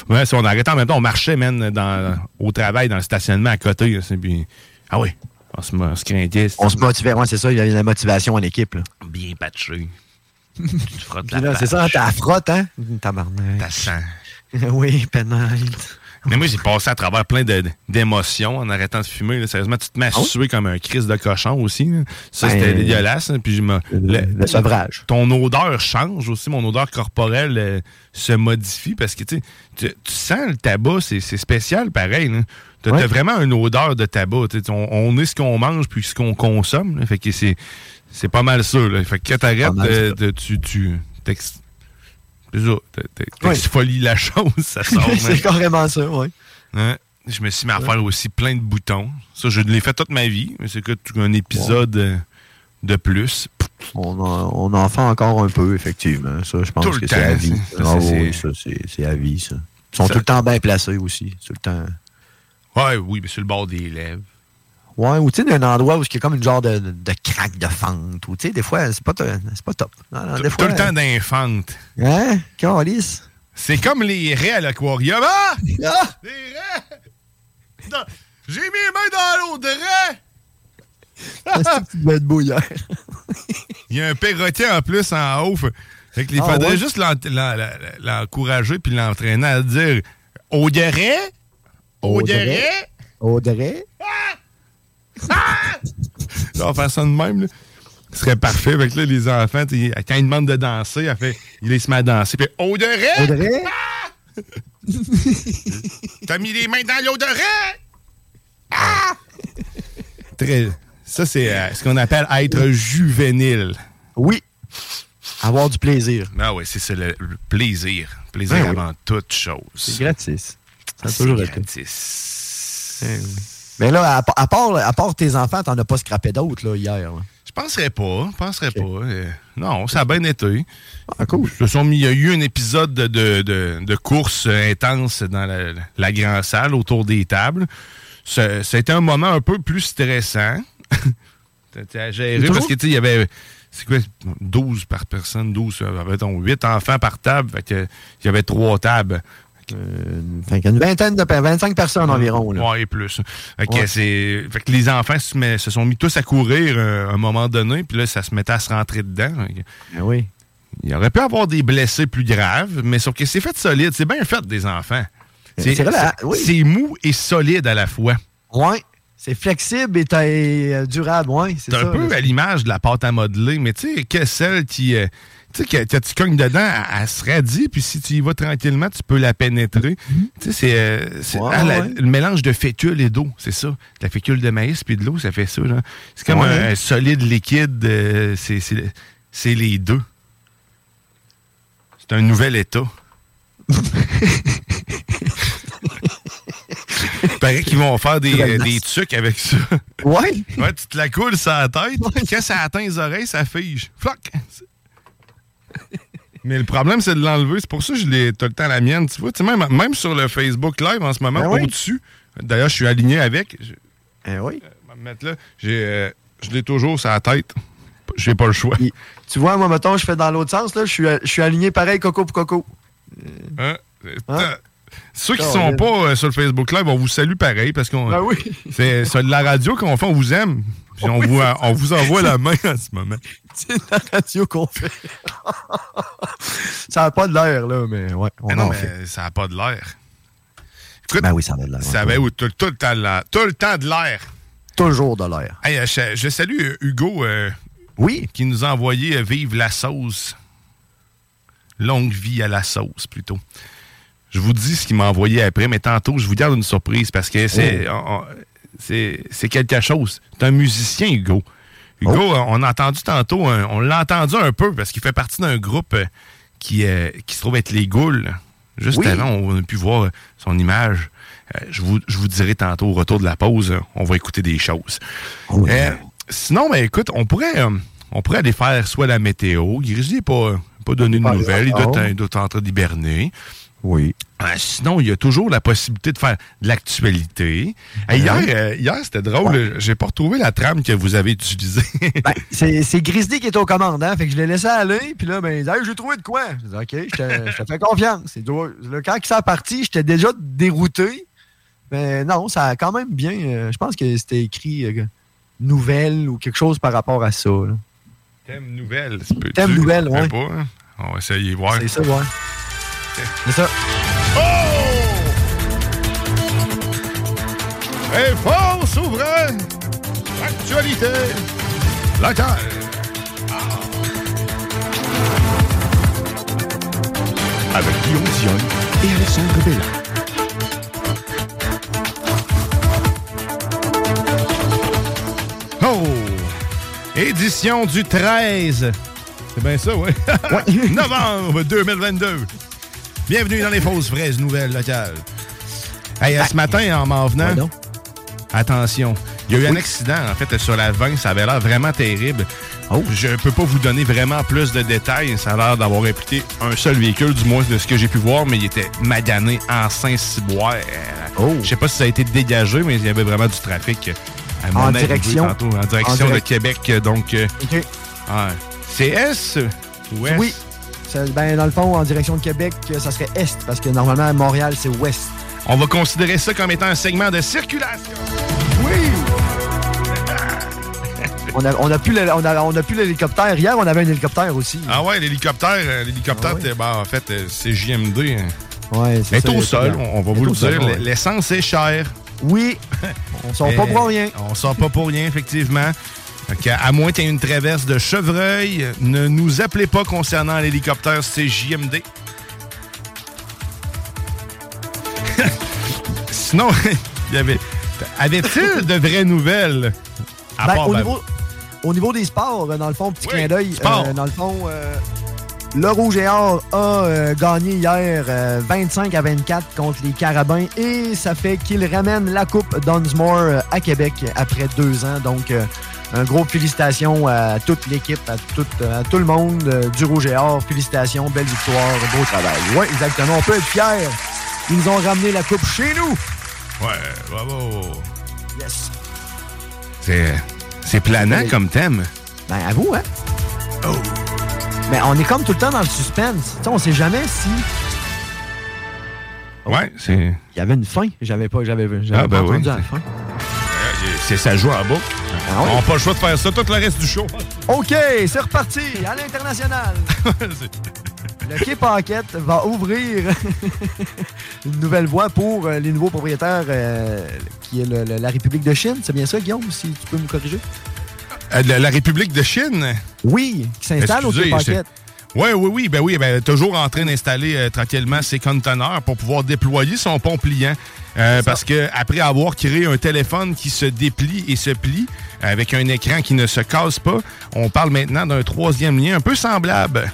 Ouais, si on arrêtait en même temps, on marchait, man, dans, au travail, dans le stationnement à côté. là, puis- ah oui, on se, on se. On se motivait, ouais, c'est ça, il y a la motivation en équipe. Là. Bien patché. Tu te frottes la c'est ça, t'as frotte, hein? Tabarnak. T'as sang. oui, pénite. Mais moi, j'ai passé à travers plein d'émotions en arrêtant de fumer. là. Sérieusement, tu te mets à Ah suer comme un crise de cochon aussi. là. Ça, Ben, c'était dégueulasse. hein. Puis je me- le- le sevrage. Ton odeur change aussi. Mon odeur corporelle euh, se modifie parce que tu, sens le tabac, c'est spécial pareil. Tu as, Ouais. vraiment une odeur de tabac. On, on est ce qu'on mange puis ce qu'on consomme. là. Fait que c'est c'est pas mal ça. là. Fait que quand t'arrêtes, tu... tu Ouais. t'exfolies la chose, ça sort. c'est man. carrément ça, oui. Hein? Je me suis mis à faire aussi plein de boutons. Ça, je l'ai fait toute ma vie, mais c'est que un épisode euh, de plus. On en, on en fait encore un peu, effectivement. Ça, je pense Tout que c'est à vie. ça, Ah c'est- à vie, ça. Ils sont Ça- tout le temps bien placés aussi. Tout le temps. Ouais, oui, mais sur le bord des lèvres. Ouais, ou tu sais, d'un endroit où il y a comme une genre de, de craque de fente. Ou tu sais, des fois, c'est pas, pas top. Non, non, Tout des tout le temps d'infante. Hein? Calice? C'est comme les raies à l'aquarium. Ah! Ah! Des raies! J'ai mis les mains dans l'eau de raies! Il y a un perroquet en plus en haut. Fait- qu'il Ah, faudrait ouais? juste l'en- l'en- l'en- l'encourager puis l'entraîner à dire Audrey, Audrey, Audrey. Là, on va faire ça de même. Là. Ce serait parfait. Avec là, les enfants, quand ils demandent de danser, elle fait, il les se met à danser. Puis, Audrey! Audrey? T'as mis les mains dans l'Audrey! Ah! Très. Ça, c'est euh, ce qu'on appelle être juvénile. Oui. Avoir du plaisir. Ah oui, c'est ça, le, le plaisir. Plaisir Ben oui. avant toute chose. C'est gratis. Ça a toujours été. gratis. Mais là, à, à part, à part tes enfants, t'en as pas scrappé d'autres là, hier. là? Je penserais pas. Je penserais pas. Euh, non, ça a bien été. Ah, cool. Il y a eu un épisode de, de, de- de course intense dans la, la grande salle autour des tables. Ça, ça a été un moment un peu plus stressant. C'était à gérer parce que, il y avait. C'est quoi? 12 par personne, 12, euh, mettons, 8 enfants par table. Fait que, il y avait trois tables. Euh, une vingtaine de per- 25 personnes environ. Là. Ouais, et plus. Fait que, Ouais. c'est- fait que les enfants se, met- se sont mis tous à courir euh, à un moment donné, puis là, ça se mettait à se rentrer dedans. Ben oui. Il aurait pu avoir des blessés plus graves, mais sauf que c'est fait solide. C'est bien fait des enfants. C'est? Oui. mou et solide à la fois. Ouais. C'est flexible et euh, durable, ouais. C'est un peu à l'image de la pâte à modeler, mais tu sais, que celle qui. Tu sais, que tu cognes dedans, elle, elle se radie, puis si tu y vas tranquillement, tu peux la pénétrer. Tu sais, c'est. euh, Ouais, ah, le mélange de fécule et d'eau, c'est ça. De la fécule de maïs puis de l'eau, ça fait ça. C'est comme Ouais. un, un solide liquide, euh, c'est- les deux. C'est un nouvel état. Il paraît qu'ils vont faire des, euh, des trucs avec ça. Ouais. Ouais, tu te la coules sur la tête, quand ça atteint les oreilles, ça fige. Floc! Mais le problème, c'est de l'enlever. C'est pour ça que je l'ai tout le temps la mienne. Tu vois, tu sais, même, même sur le Facebook Live en ce moment, Ben oui. au-dessus. D'ailleurs, je suis aligné avec. Je, Eh oui. me mettre là. J'ai, euh, je l'ai toujours sur la tête. J'ai pas le choix. Tu vois, moi, mettons, je fais dans l'autre sens, là, je suis, je suis aligné pareil coco pour coco. Hein? Hein? Ceux qui Oh, sont pas euh, sur le Facebook Live, on vous salue pareil parce qu'on. Ben oui. C'est sur la radio qu'on fait, on vous aime. Puis on, Oui, vous, c'est on vous envoie la main en ce moment. C'est la radio qu'on fait. ça n'a pas de l'air, là, mais ouais. On Mais non, en mais fait. ça n'a pas de l'air. Écoute, Ben oui, ça a de l'air. ça avait où, tout, tout le temps de l'air. Tout le temps de l'air. Toujours de l'air. Hey, euh, je, je salue euh, Hugo. euh, oui. Qui nous a envoyé euh, Vive la sauce. Longue vie à la sauce, plutôt. Je vous dis ce qu'il m'a envoyé après, mais tantôt, je vous garde une surprise parce que c'est c'est quelque chose. C'est un musicien, Hugo. Hugo, euh, on a entendu tantôt, un- on l'a entendu un peu parce qu'il fait partie d'un groupe euh, qui, euh, qui se trouve être les Goules. Juste Oui. avant, on a pu voir son image. Euh, je, vous, je vous dirai tantôt, au retour de la pause, on va écouter des choses. Euh, sinon, ben, écoute, on pourrait, on pourrait aller faire soit la météo. Grizzly n'est pas, pas donné de nouvelles. Il doit être en train d'hiberner. Oui. Euh, sinon, il y a toujours la possibilité de faire de l'actualité. Euh, hier, euh, hier c'était drôle. J'ai pas retrouvé la trame que vous avez utilisée. Ben, c'est Grizzly qui est aux commandes, hein? Fait que je l'ai laissé aller, puis là, ben, il dit, Hey, j'ai trouvé de quoi? Je dis, OK, je te, je te fais confiance. Là, quand il s'est parti, j'étais déjà dérouté. Mais non, ça a quand même bien. euh, je pense que c'était écrit euh, nouvelle ou quelque chose par rapport à ça. là. Thème nouvelle. Thème nouvelle, pas, hein? On va essayer de voir. C'est ça, ouais. C'est ça. Info souverain! Actualité! Locale! Avec Guillaume Dion et Alexandre Bella. Oh! Édition du 13. C'est bien ça, oui. Novembre 2022. Bienvenue dans les fausses fraises nouvelles locales. Hey, euh, ce matin, en m'en venant, attention, il y a eu un accident, en fait, sur la 20. Ça avait l'air vraiment terrible. Je peux pas vous donner vraiment plus de détails. Ça a l'air d'avoir impliqué un seul véhicule, du moins de ce que j'ai pu voir, mais il était magané en Saint-Cyboire. Je sais pas si ça a été dégagé, mais il y avait vraiment du trafic. à mon En direction? tantôt, en direction En de Québec. Donc, euh, ouais. c'est S ou S? Oui. Ben, dans le fond, en direction de Québec, euh, ça serait Est, parce que normalement, à Montréal, c'est Ouest. On va considérer ça comme étant un segment de circulation. Oui! On a, on a plus le- on a, on a plus l'hélicoptère. Hier, on avait un hélicoptère aussi. Ah ouais, l'hélicoptère, euh, l'hélicoptère, Ah ouais. ben, en fait, euh, c'est JMD. hein. Ouais, c'est Mais ça, au c'est sol, bien. on, va vous le dire, l'essence est chère. Oui, on sort pas Euh, pour rien. On sort pas pour rien, effectivement. Que, à moins qu'il y ait une traverse de chevreuil, ne nous appelez pas concernant l'hélicoptère CJMD. Sinon, il y avait. Avait-il de vraies nouvelles? À Ben, part, au, ben, niveau, au niveau des sports, euh, dans le fond, petit clin d'œil, euh, dans le fond, euh, le Rouge et Or a euh, gagné hier euh, 25 à 24 contre les Carabins et ça fait qu'ils ramènent la Coupe Dunsmore à Québec après deux ans. Donc, un gros félicitations à toute l'équipe, à tout, à tout le monde euh, du Rouge et Or. Félicitations, belle victoire, beau travail. Oui, exactement. On peut être fiers. Ils nous ont ramené la Coupe chez nous. Ouais, bravo. Yes. C'est, c'est planant comme thème. Ben, à vous, hein? Oh. Mais on est comme tout le temps dans le suspense. Tu sais, on sait jamais si. Ouais, c'est. Il y avait une fin. J'avais pas, j'avais, j'avais Ah, ben pas oui. la fin. C'est ça joue en bas. Ah oui? On n'a pas le choix de faire ça tout le reste du show. OK, c'est reparti à l'international. Le Quai Paquette va ouvrir une nouvelle voie pour euh, les nouveaux propriétaires euh, qui est le- le- la République de Chine. C'est bien ça, Guillaume, si tu peux me corriger? Euh, la, la République de Chine? Oui, qui s'installe au Quai Paquette. Oui, oui, oui. Ben oui, ben, toujours en train d'installer euh, tranquillement ses conteneurs pour pouvoir déployer son pont pliant. Euh, parce que après avoir créé un téléphone qui se déplie et se plie avec un écran qui ne se casse pas, on parle maintenant d'un troisième lien un peu semblable.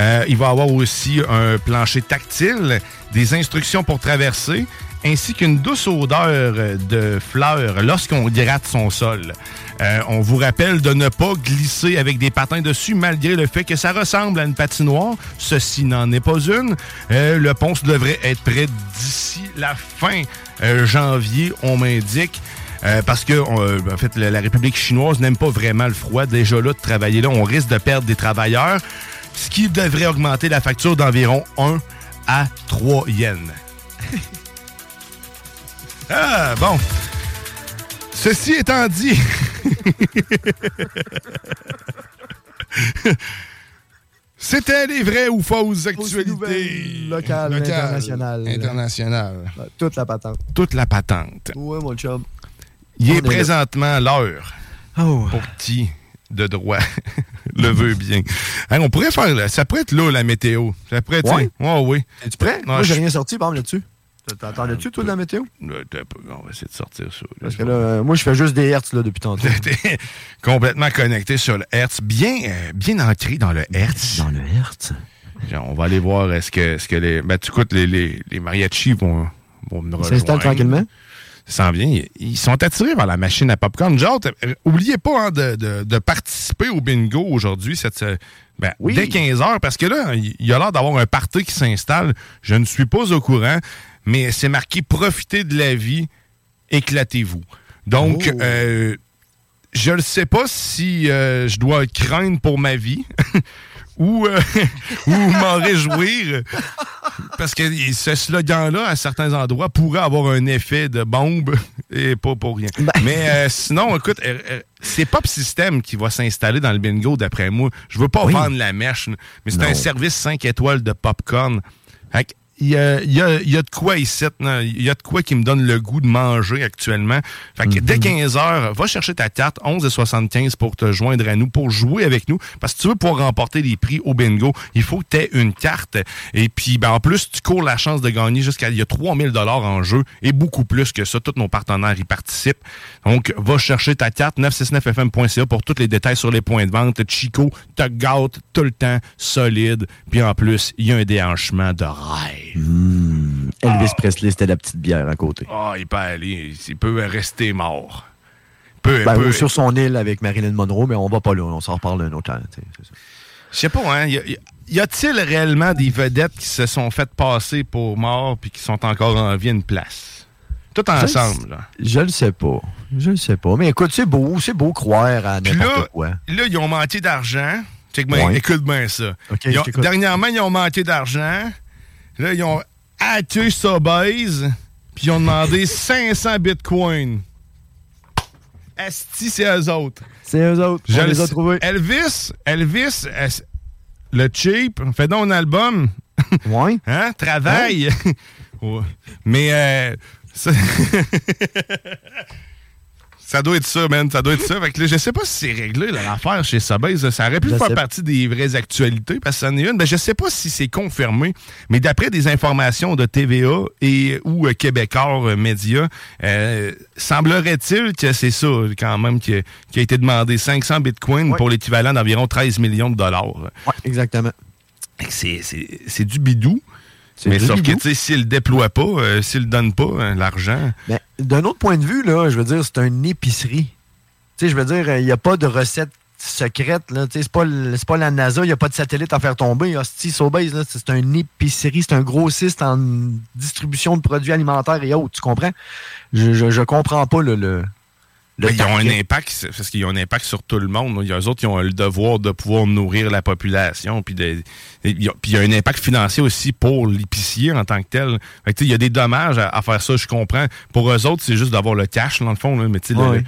Euh, il va avoir aussi un plancher tactile, des instructions pour traverser, ainsi qu'une douce odeur de fleurs lorsqu'on gratte son sol. Euh, on vous rappelle de ne pas glisser avec des patins dessus malgré le fait que ça ressemble à une patinoire. Ceci n'en est pas une. Euh, le pont devrait être prêt d'ici la fin euh, janvier, on m'indique. Euh, parce que euh, en fait, la République chinoise n'aime pas vraiment le froid. Déjà là, de travailler là, on risque de perdre des travailleurs, ce qui devrait augmenter la facture d'environ 1 à 3 yens. ah, bon. Ceci étant dit... C'était les vraies ou fausses actualités locales, internationales. internationales. Toute la patente. Toute la patente. Ouais, mon chum. Il est présentement l'heure Oh. pour qui de droit le veut bien. Hein, on pourrait faire, ça pourrait être là la météo. Ça pourrait être, Ouais. ouais, oui. Es-tu prêt? Non, Moi, j'ai rien sorti, par exemple, là-dessus. T'entendais-tu, toi, de la météo? Pas- On va essayer de sortir ça. là. Parce que là, euh, moi, je fais juste des hertz, là, depuis tantôt. T'es complètement connecté sur le Hertz, bien, euh, bien ancré dans le Hertz. Dans le hertz? Genre, on va aller voir est-ce que, est-ce que les, ben, tu écoutes, les, les, les mariachis vont, vont me Ils s'installent rejoindre. tranquillement? S'en vient. Ils- sont attirés vers la machine à popcorn. Genre, euh, oubliez pas hein, de, de- de participer au bingo aujourd'hui, cette, euh, ben, Oui. dès 15 heures, parce que là, il il y a l'air d'avoir un party qui s'installe. Je ne suis pas au courant, mais c'est marqué Profitez de la vie, éclatez-vous. Donc, Oh. euh, je ne sais pas si euh, je dois craindre pour ma vie ou, euh, ou m'en réjouir. Parce que ce slogan-là, à certains endroits, pourrait avoir un effet de bombe et pas pour rien. Mais euh, sinon, écoute, euh, euh, c'est Pop System qui va s'installer dans le bingo, d'après moi. Je veux pas Oui. vendre la mèche, mais c'est un service 5 étoiles de popcorn. Fait il y a, y a- y a de quoi ici, il y a de quoi qui me donne le goût de manger actuellement. Fait que dès 15 heures, va chercher ta carte 11 et 75 pour te joindre à nous, pour jouer avec nous. Parce que tu veux pouvoir remporter des prix au bingo, il faut que tu aies une carte. Et puis, ben, en plus, tu cours la chance de gagner jusqu'à, il y a 3000 dollars en jeu et beaucoup plus que ça. Tous nos partenaires y participent. Donc, va chercher ta carte 969fm.ca pour tous les détails sur les points de vente. Chico te gâte tout le temps, solide. Puis en plus, il y a un déhanchement de rêve. Elvis Presley, c'était la petite bière à côté. Ah, il peut aller, il peut rester mort. Il peut, Ben, ou sur son île avec Marilyn Monroe, mais on va pas là. On s'en reparle un autre temps. Je sais pas, hein. Y, a-t-il réellement des vedettes qui se sont faites passer pour morts puis qui sont encore en vie à une place? Tout ensemble, là. Je le sais pas. Je le sais pas. Mais écoute, c'est beau. C'est beau croire à Puis n'importe là, quoi. là, ils ont manqué d'argent. Check bien, Ouais. écoute bien ça. Ils ont- dernièrement, ils ont manqué d'argent. Là, ils ont hacké Sobase, puis ils ont demandé 500 bitcoins. Asti, c'est eux autres. C'est eux autres. Je On les le a trouvés. Elvis, Elvis, le cheap, fais donc un album. Ouais. Hein? Travaille. Ouais. Mais euh, ça... doit être ça, man. Ça doit être ça. Fait que là, je sais pas si c'est réglé, l'affaire chez Sabase. Ça aurait pu Je faire sais- partie des vraies actualités, parce que ça en est une. Ben, je sais pas si c'est confirmé, mais d'après des informations de TVA et ou euh, Québécois euh, Média, euh, semblerait-il que c'est ça, quand même, qui a, qui a été demandé 500 bitcoins pour l'équivalent d'environ 13 millions de dollars. Ouais, exactement. C'est du bidou. Mais sauf que, tu sais, s'il le déploie pas, euh, s'il le donne pas, euh, l'argent. Mais d'un autre point de vue, là, je veux dire, c'est une épicerie. Tu sais, je veux dire, il n'y a pas de recette secrète. Là. C'est pas, c'est pas la NASA, il n'y a pas de satellite à faire tomber. Hostie, là, c'est une épicerie, c'est un grossiste en distribution de produits alimentaires et autres. Tu comprends? Je, je, je comprends pas le. le, le ils ont un impact, parce qu'ils ont un impact sur tout le monde. Il y a eux autres qui ont le devoir de pouvoir nourrir la population. Puis de- et il y a- puis il y a un impact financier aussi pour l'épicier en tant que tel. Fait que, tu sais, il y a des dommages à, à faire ça, je comprends. Pour eux autres, c'est juste d'avoir le cash, dans le fond. là. Mais Ouais.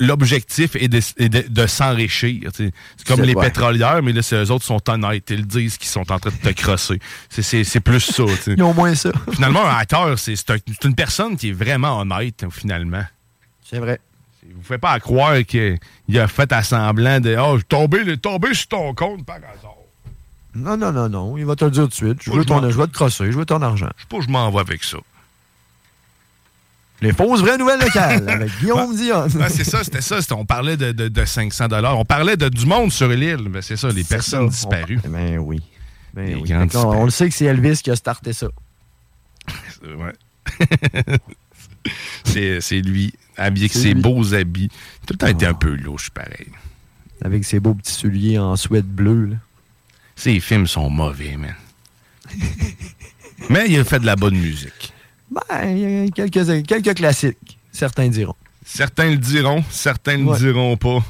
l'objectif est de, est de- de s'enrichir. C'est comme les vrai. pétrolières, mais là, c'est eux autres sont honnêtes. Ils disent qu'ils sont en train de te crosser. C'est- plus ça. tu sais. Ils ont moins ça. Finalement, un hacker, c'est une personne qui est vraiment honnête, finalement. C'est vrai. Vous ne faites pas croire qu'il a fait à semblant de Oh, je suis tombé, il est tombé sur ton compte par hasard. Non, non, non, non. Il va te le dire tout de suite. Je veux, ton, je vais te crosser, je veux ton argent. Je sais pas je m'en vais avec ça. Les fausses vraies nouvelles locales avec Guillaume Dion. C'est ça, c'était ça. on parlait de, de, de 500 On parlait de du monde sur l'île. Ben, c'est ça, les personnes ça. disparues. On- Ben oui. Ben oui. Fait on le sait que c'est Elvis qui a starté ça. Ouais. c'est lui, habillé avec ses lui. beaux habits. Tout le temps été un peu louche, pareil. Avec ses beaux petits souliers en sweat bleu. Là. Ces films sont mauvais, man. Mais il a fait de la bonne musique. Ben, il y a quelques, quelques classiques, certains diront. Certains le diront, certains ne Ouais. le diront pas.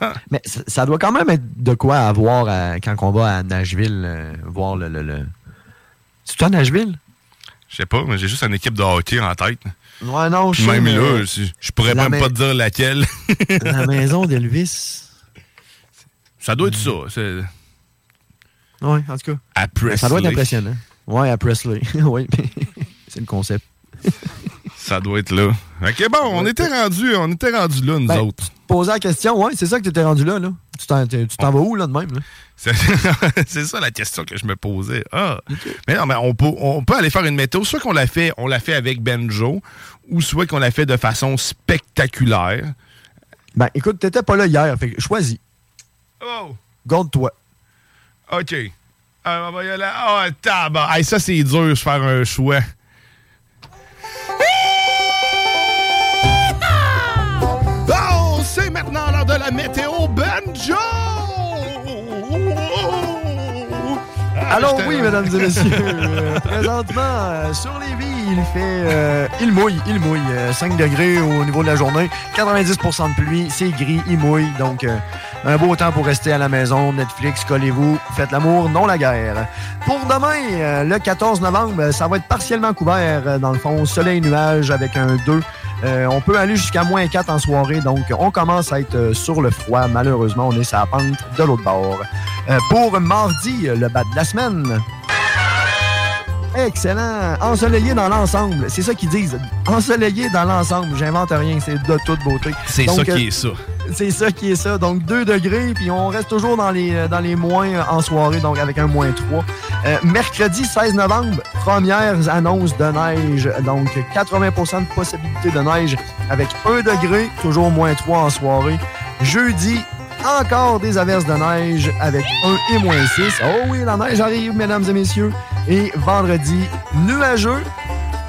Mais ça, ça doit quand même être de quoi avoir à- quand on va à Nashville, euh, voir le. le, le... C'est toi à Nashville? Je sais pas, mais j'ai juste une équipe de hockey en tête. Ouais, non, je même là, je, je pourrais même pas te dire laquelle. La maison d'Elvis. Ça doit être ça. Oui, en tout cas. À Presley. Ça doit être impressionnant. Ouais, à Presley. oui, c'est le concept. Ça doit être là. Ok, bon, on était rendu, on était rendu là, nous Ben, autres. Poser la question, ouais, c'est ça que tu étais rendu là, là. Tu t'en, tu t'en vas où, là, de même, là? C'est ça la question que je me posais. Ah. Mais non, mais on peut, on peut aller faire une météo. Soit qu'on l'a fait, on l'a fait avec Benjo, ou soit qu'on l'a fait de façon spectaculaire. Ben, écoute, t'étais pas là hier, fait que choisis. Oh! Garde-toi. OK. Ah, on va y aller. Ah, tabac. Hey, ça, c'est dur de faire un choix. Bon, c'est maintenant l'heure de la météo Benjo! Alors j'étais- oui, mesdames et messieurs, euh, présentement, euh, sur les villes, il fait... euh, il mouille, il mouille. euh, 5 degrés au niveau de la journée, 90% de pluie, c'est gris, il mouille. Donc, un beau temps pour rester à la maison. Netflix, collez-vous, faites l'amour, non la guerre. Pour demain, le 14 novembre, ça va être partiellement couvert, dans le fond, soleil, nuage avec un 2. Euh, on peut aller jusqu'à moins 4 en soirée, donc on commence à être euh, sur le froid. Malheureusement, on est sur la pente de l'autre bord. Euh, pour mardi, le bas de la semaine. Excellent. Ensoleillé dans l'ensemble. C'est ça qu'ils disent. Ensoleillé dans l'ensemble. J'invente rien. C'est de toute beauté. C'est ça qui est ça. C'est ça qui est ça. Donc 2 degrés, puis on reste toujours dans les, euh, dans les moins euh, en soirée, donc avec un moins 3. Euh, mercredi 16 novembre, premières annonces de neige. Donc 80% de possibilité de neige avec 1 degré, toujours moins 3 en soirée. Jeudi, encore des averses de neige avec 1 et moins 6. Oh oui, la neige arrive, mesdames et messieurs. Et vendredi, nuageux.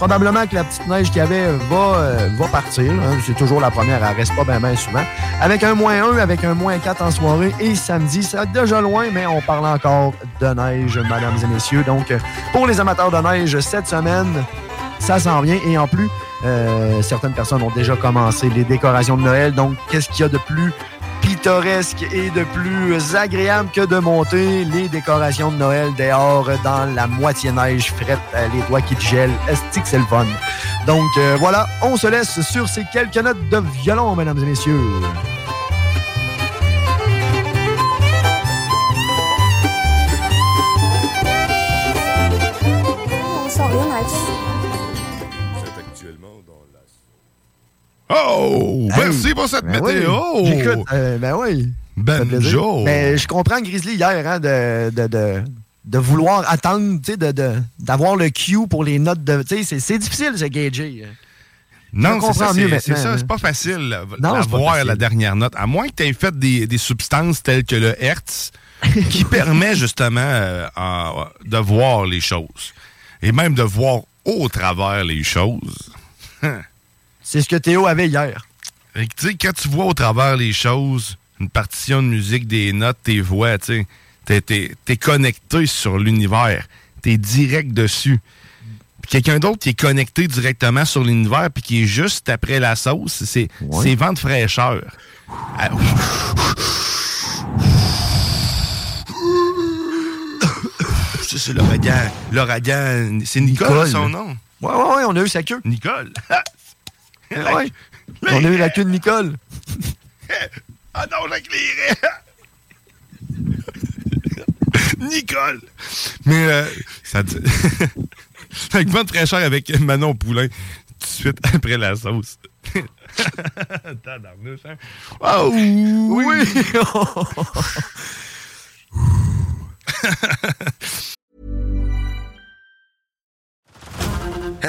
Probablement que la petite neige qu'il y avait va, euh, va partir. hein. C'est toujours la première, elle reste pas bien bien souvent. Avec un moins 1, avec un moins 4 en soirée. Et samedi, ça va être déjà loin, mais on parle encore de neige, mesdames et messieurs. Donc, euh, pour les amateurs de neige, cette semaine, ça s'en vient. Et en plus, euh, certaines personnes ont déjà commencé les décorations de Noël. Donc, qu'est-ce qu'il y a de plus pittoresque et de plus agréable que de monter les décorations de Noël dehors dans la moitié neige frette, euh, les doigts qui te gèlent. Est-ce que c'est le fun? Donc euh, voilà, on se laisse sur ces quelques notes de violon, mesdames et messieurs. On Oh! Merci pour cette Ben oui. météo! Écoute, euh, ben oui. Ben. Joe. Mais je comprends Grizzly hier hein, de, de, de, de vouloir attendre, d'avoir le cue pour les notes de. C'est, difficile de gager. Non, c'est ça, c'est c'est maintenant, ça, hein. c'est pas facile d'avoir la dernière note. À moins que tu aies fait des, des substances telles que le Hertz, qui permet justement euh, en- de voir les choses. Et même de voir au travers les choses. C'est ce que Théo avait hier. Fait que, tu sais, quand tu vois au travers les choses, une partition de musique, des notes, tes voix, tu sais, t'es, t'es connecté sur l'univers. T'es direct dessus. Puis quelqu'un d'autre qui est connecté directement sur l'univers puis qui est juste après la sauce, c'est, vent de fraîcheur. Ah, Ça, c'est l'ouragan. L'ouragan, c'est Nicole, Nicole. son nom? Ouais, ouais, ouais, on a eu sa queue. Nicole. Ouais. On a eu la queue de Nicole. Ah non, j'écrirai. Nicole. Mais euh, ça dit... avec bonne fraîcheur avec Manon Poulain, tout de suite après la sauce. Tabarnouche, hein? Oh, oui!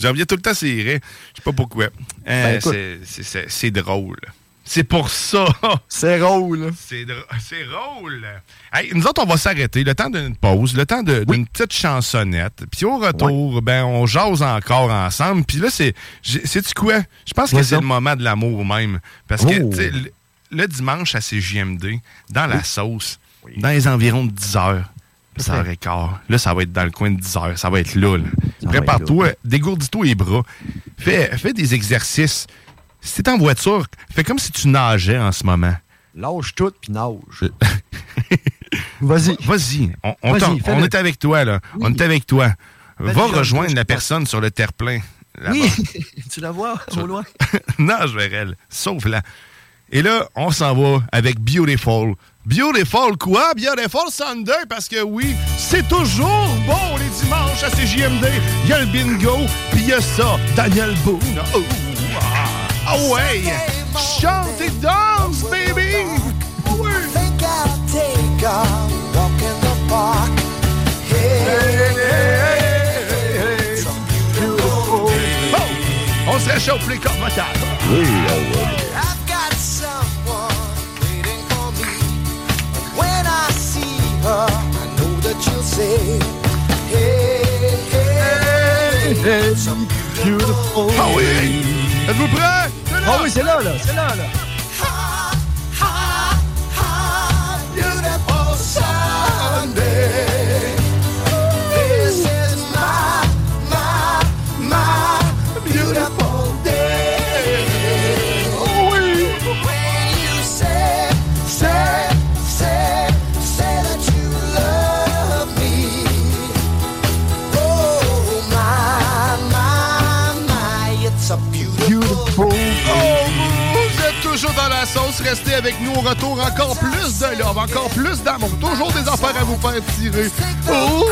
J'en reviens tout le temps serré. Je sais pas pourquoi. Euh, Ben, c'est- c'est- c'est c'est drôle. C'est pour ça. C'est drôle. C'est dr- c'est drôle. Hey, nous autres, on va s'arrêter. Le temps d'une pause, le temps d'une petite chansonnette. Puis au retour, ben, on jase encore ensemble. Puis là, c'est. Sais-tu quoi? Je pense que c'est le moment de l'amour même. Parce que, Oh. le, le dimanche à CJMD, dans la sauce, dans les environs de 10 heures, 10 heures et quart. Là, ça va être dans le coin de 10 heures. Ça va être là. là. Va Prépare-toi, dégourdis-toi les bras. Fais, fais des exercices. Si t'es en voiture, fais comme si tu nageais en ce moment. Lâche tout puis nage. Vas-y. Vas-y. On, on est avec toi, là. On est avec toi. Va rejoindre la pas. personne sur le terre-plein. Oui, tu la vois au loin? Nage vers elle. Sauve-la. Et là, on s'en va avec Beautiful. Beautiful quoi? Beautiful Sunday, parce que oui, c'est toujours bon les dimanches à CJMD. Il y a le bingo, puis il y a ça, Daniel Boone. Oh, ah, ah ouais! Chante et danse, baby! Oh oui! Hey. Oh, on se réchauffe les cordes vocales. I've got her, I know that you'll say, Hey, hey, it's a beautiful Ah oui! Êtes-vous prêts? Ah oui, c'est là, là. C'est là, là. rester avec nous au retour. Encore plus de love, encore plus d'amour. Toujours des affaires à vous faire tirer. Oh!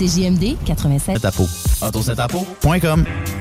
CJMD 96. Autosetapo.com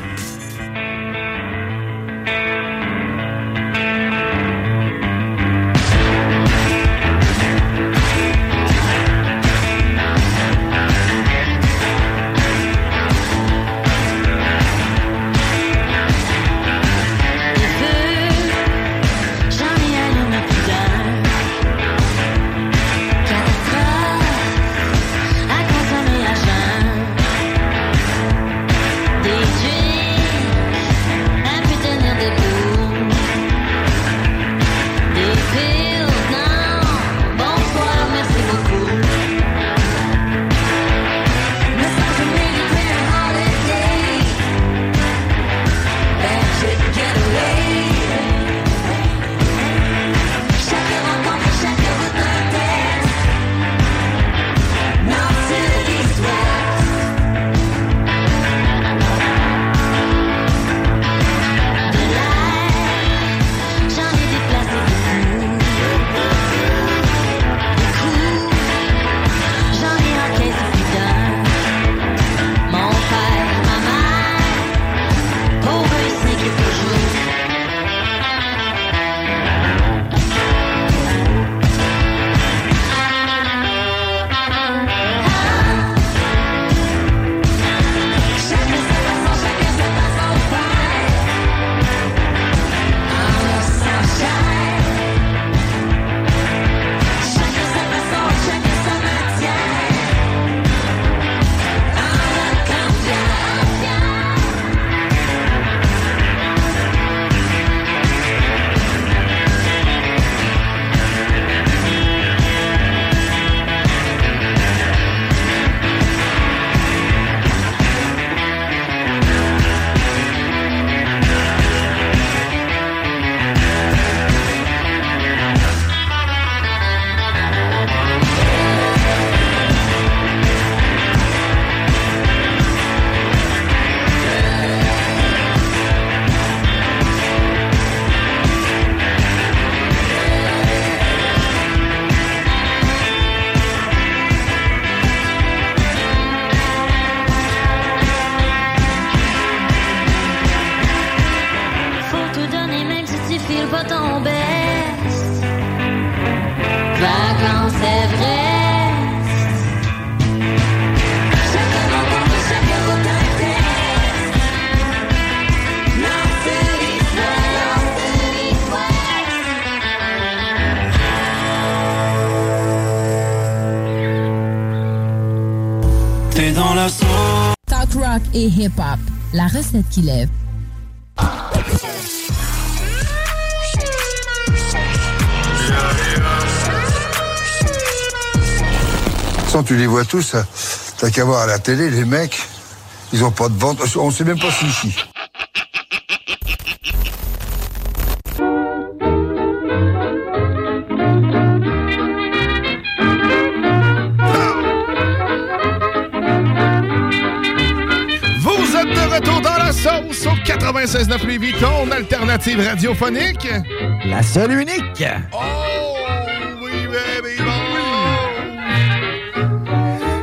tête qui. Sans tu les vois tous, hein. t'as qu'à voir à la télé, les mecs, ils ont pas de ventre. On sait même pas s'ils chient. 96.9 Lévis, ton alternative radiophonique. La seule unique.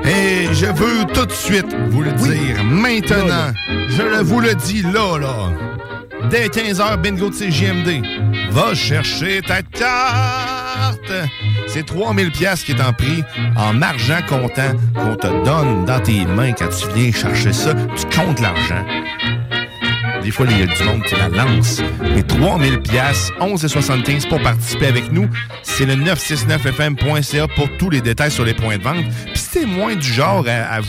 Et je veux tout de suite vous le dire, maintenant, je le vous le dis là, là. Dès 15h, bingo de CJMD. Va chercher ta carte. C'est 3000 pièces qui est en prix en argent comptant qu'on te donne dans tes mains quand tu viens chercher ça. Tu comptes l'argent. Des fois, il y a du monde qui la lance. Mais 3000 pièces, 11,75 pour participer avec nous. C'est le 969fm.ca pour tous les détails sur les points de vente. Puis si t'es moins du genre à, à vous-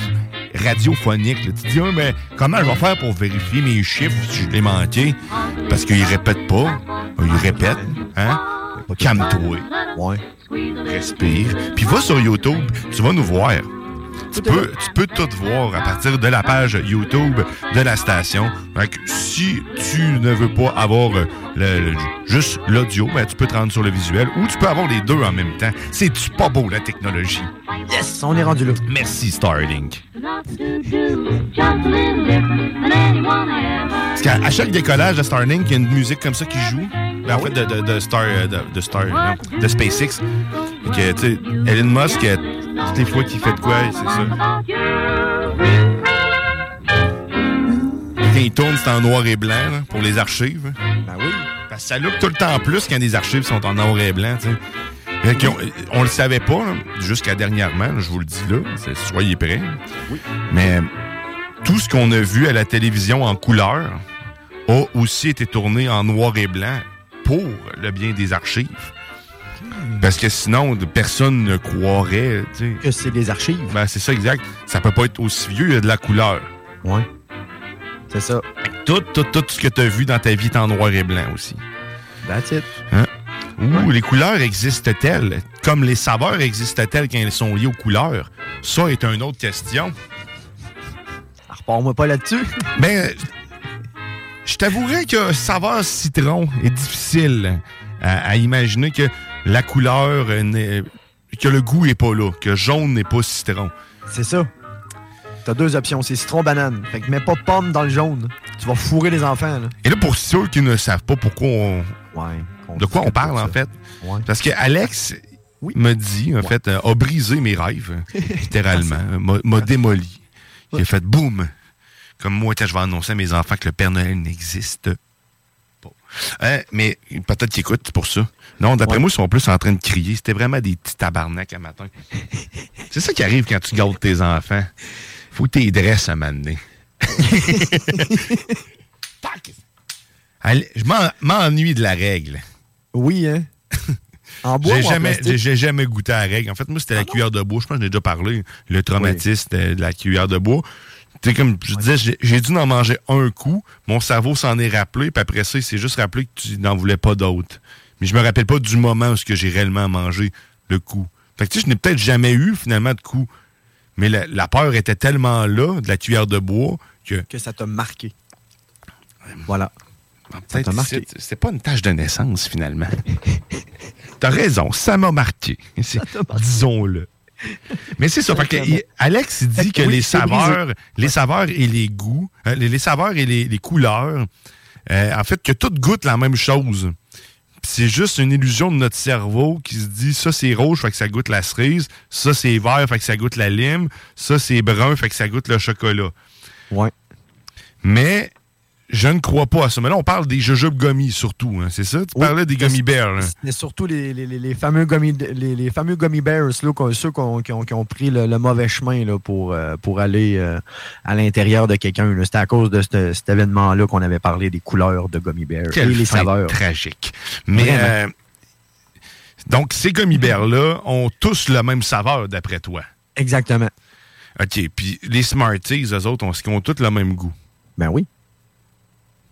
radiophonique, là, tu te dis, Ah, mais comment je vais faire pour vérifier mes chiffres si je l'ai manqué? Parce qu'ils répètent pas. Ils répètent, hein? Calme-toi. Ouais. Respire. Puis va sur YouTube, tu vas nous voir. Tu peux, tu peux tout voir à partir de la page YouTube de la station. Fait que si tu ne veux pas avoir euh, le- le- juste l'audio, ben, tu peux te rendre sur le visuel ou tu peux avoir les deux en même temps. C'est-tu pas beau, la technologie? Yes, on est rendu là. Merci, Starlink. Parce qu'à à chaque décollage de Starlink, il y a une musique comme ça qui joue. Ben, en fait, de, de, de Star, euh, de, de Star, non, de SpaceX. Fait que, tu sais, Elon Musk, euh, toutes les fois qu'il fait de quoi, c'est ça. Quand il tourne, c'est en noir et blanc là, pour les archives. Ben oui. Parce que ça look tout le temps plus quand les archives sont en noir et blanc, tu sais. Fait qu'on- On, le savait pas, jusqu'à dernièrement, je vous le dis là, soyez prêts. Mais tout ce qu'on a vu à la télévision en couleur a aussi été tourné en noir et blanc pour le bien des archives. Parce que sinon, personne ne croirait que c'est des archives. Ben, c'est ça, exact. Ça peut pas être aussi vieux, il y a de la couleur. Ouais. C'est ça. Tout, tout, tout ce que tu as vu dans ta vie est en noir et blanc aussi. That's it. Hein? Ouh, les couleurs existent-elles? Comme les saveurs existent-elles quand elles sont liées aux couleurs? Ça est une autre question. Repars-moi pas là-dessus. Ben, je t'avouerais que saveur citron est difficile à, à imaginer que la couleur, n'est- que le goût est pas là, que jaune n'est pas citron. C'est ça. T'as deux options, c'est citron-banane. Fait que mets pas pomme dans le jaune. Tu vas fourrer les enfants, là. Et là, pour ceux qui ne savent pas pourquoi on, Ouais. de quoi on parle, en fait, parce que Alex me dit, en fait, euh, a brisé mes rêves, littéralement, m'a- démoli. Il a fait boum. Comme moi, quand je vais annoncer à mes enfants que le Père Noël n'existe pas. Hein, mais peut-être qu'ils écoutent pour ça. Non, d'après moi, ils sont plus en train de crier. C'était vraiment des petits tabarnaks à matin. C'est ça qui arrive quand tu gardes tes enfants. Faut que les dresses à! Allez, Je m'en- m'ennuie de la règle. Oui, hein? En bois J'ai jamais, j'ai- j'ai jamais goûté à la règle. En fait, moi, c'était la cuillère de bois. Je pense que j'en ai déjà parlé. Le traumatisme de de la cuillère de bois. Tu sais, comme je disais, j'ai- j'ai dû en manger un coup. Mon cerveau s'en est rappelé. Puis après ça, il s'est juste rappelé que tu n'en voulais pas d'autres. Mais je me rappelle pas du moment où ce que j'ai réellement mangé le coup. Fait que tu sais, je n'ai peut-être jamais eu finalement de coup. Mais la, la peur était tellement là, de la cuillère de bois, que. Que ça t'a marqué. Voilà. Ça t'a marqué. c'est- pas une tâche de naissance, finalement. T'as raison, ça m'a marqué. Disons-le. Mais c'est ça. fait que, il- Alex il dit que oui, les brisé. saveurs, les saveurs et les goûts, les, les saveurs et les, les couleurs, euh, en fait, que tout goûte la même chose. C'est juste une illusion de notre cerveau qui se dit ça c'est rouge, fait que ça goûte la cerise, ça c'est vert, fait que ça goûte la lime, ça c'est brun, fait que ça goûte le chocolat. Ouais. Mais je ne crois pas à ça. Mais là, on parle des jujubes gummies surtout, hein, c'est ça? Tu Oui. parlais des gummy bears. là. Mais surtout les, les- les- fameux gummy, les, les fameux gummy bears, là, ceux qui, ont, qui ont pris le, le mauvais chemin là, pour, euh, pour aller euh, à l'intérieur de quelqu'un. C'était à cause de ce- cet événement-là qu'on avait parlé des couleurs de gummy bears Quelle et les fin saveurs. tragique. Mais euh, donc, ces gummy bears-là ont tous la même saveur, d'après toi. Exactement. OK. Puis les Smarties, eux autres, ont, ont tous le même goût. Ben oui.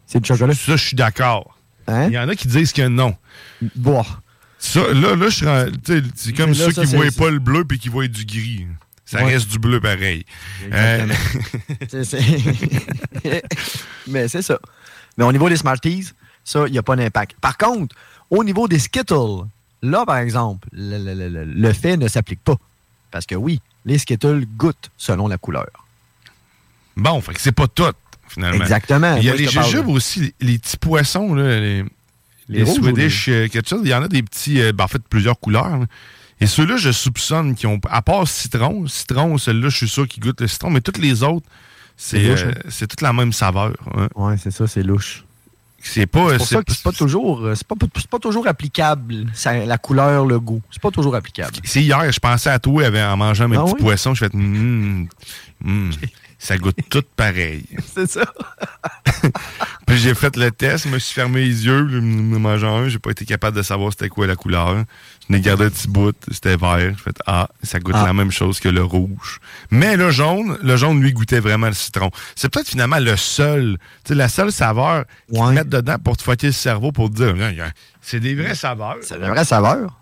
C'est du chocolat. Ça, je suis d'accord. Hein? Il y en a qui disent que non. Bon. Ça, là, là, je C'est comme Là, ceux ça, qui c'est- voient pas le bleu puis qui voient du gris. Ça Ouais. reste du bleu pareil. Euh, Mais c'est ça. Mais au niveau des Smarties, ça, il n'y a pas d'impact. Par contre, au niveau des Skittles, là, par exemple, le, le- le- le- le fait ne s'applique pas. Parce que oui, les Skittles goûtent selon la couleur. Bon, fait que c'est pas tout, finalement. Exactement. Il y a Moi, les jujubes aussi, les, petits poissons, là, les, Les les Swedish, euh, quelque chose. Il y en a des petits, euh, ben, en fait, plusieurs couleurs. là. Et ceux-là, je soupçonne qu'ils ont, à part citron, citron, celui-là, je suis sûr qu'ils goûtent le citron, mais toutes les autres, c'est euh, hein? toute la même saveur. hein. Ouais, c'est ça, c'est louche. C'est pas. C'est pour ça que c'est pas toujours, c'est pas, pas toujours applicable, ça- la couleur, le goût. C'est pas toujours applicable. C'est hier, je pensais à toi en mangeant mes Ah petits oui? poissons. Je fais, hum, ça goûte tout pareil. C'est ça. Puis j'ai fait le test, je me suis fermé les yeux, en mangeant un, j'ai pas été capable de savoir c'était quoi la couleur. Je n'ai gardé un petit bout, c'était vert. Je fait ah, ça goûte Ah. la même chose que le rouge. Mais le jaune, le jaune lui goûtait vraiment le citron. C'est peut-être finalement le seul, tu sais, la seule saveur qu'ils te mettent dedans pour te fouetter le cerveau pour te dire, c'est des vraies saveurs. C'est la vraie saveur.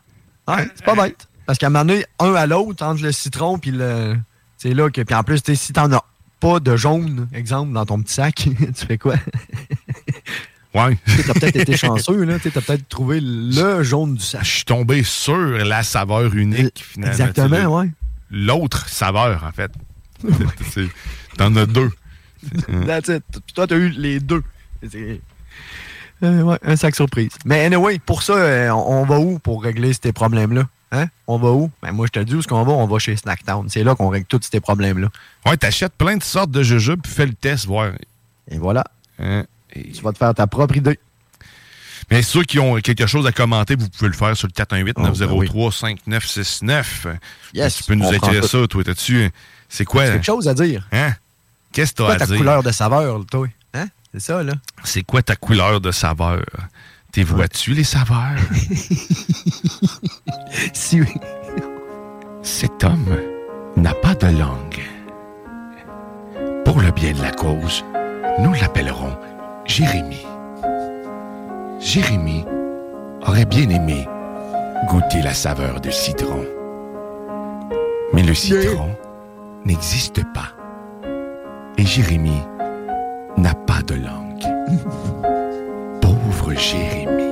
Ouais, c'est pas bête. Parce qu'à un moment donné, un à l'autre, entre le citron puis le. C'est là que. Puis en plus, si t'en as pas de jaune, exemple, dans ton petit sac, tu fais quoi? Ouais. T'as peut-être été chanceux, là. T'as peut-être trouvé le jaune du sac. Je suis tombé sur la saveur unique, finalement. Exactement, Tu ouais. L'autre saveur, en fait. C'est- T'en as deux. That's it. Puis toi, t'as eu les deux. C'est- Euh, ouais, un sac surprise. Mais anyway, pour ça, euh, on, on va où pour régler ces problèmes-là? Hein? On va où? Ben moi, je te dis où est-ce qu'on va? On va chez Snacktown. C'est là qu'on règle tous ces problèmes-là. Ouais, t'achètes plein de sortes de jujubes, puis fais le test, voir. Et voilà. Hein? Tu vas te faire ta propre idée. Mais ceux qui ont quelque chose à commenter, vous pouvez le faire sur le Oh, ben 418-903-5969. Yes, tu peux nous écrire ça, toi. T'as-tu? C'est quoi? quelque chose à dire? Hein? Qu'est-ce que C'est quoi t'as à ta dire? couleur de saveur, toi? Hein? C'est ça, là? C'est quoi ta couleur de saveur? T'es vois-tu les saveurs? si oui. Cet homme n'a pas de langue. Pour le bien de la cause, nous l'appellerons Jérémie. Jérémie aurait bien aimé goûter la saveur de citron. Mais le citron n'existe pas. Et Jérémie n'a pas de langue. Pauvre Jérémie.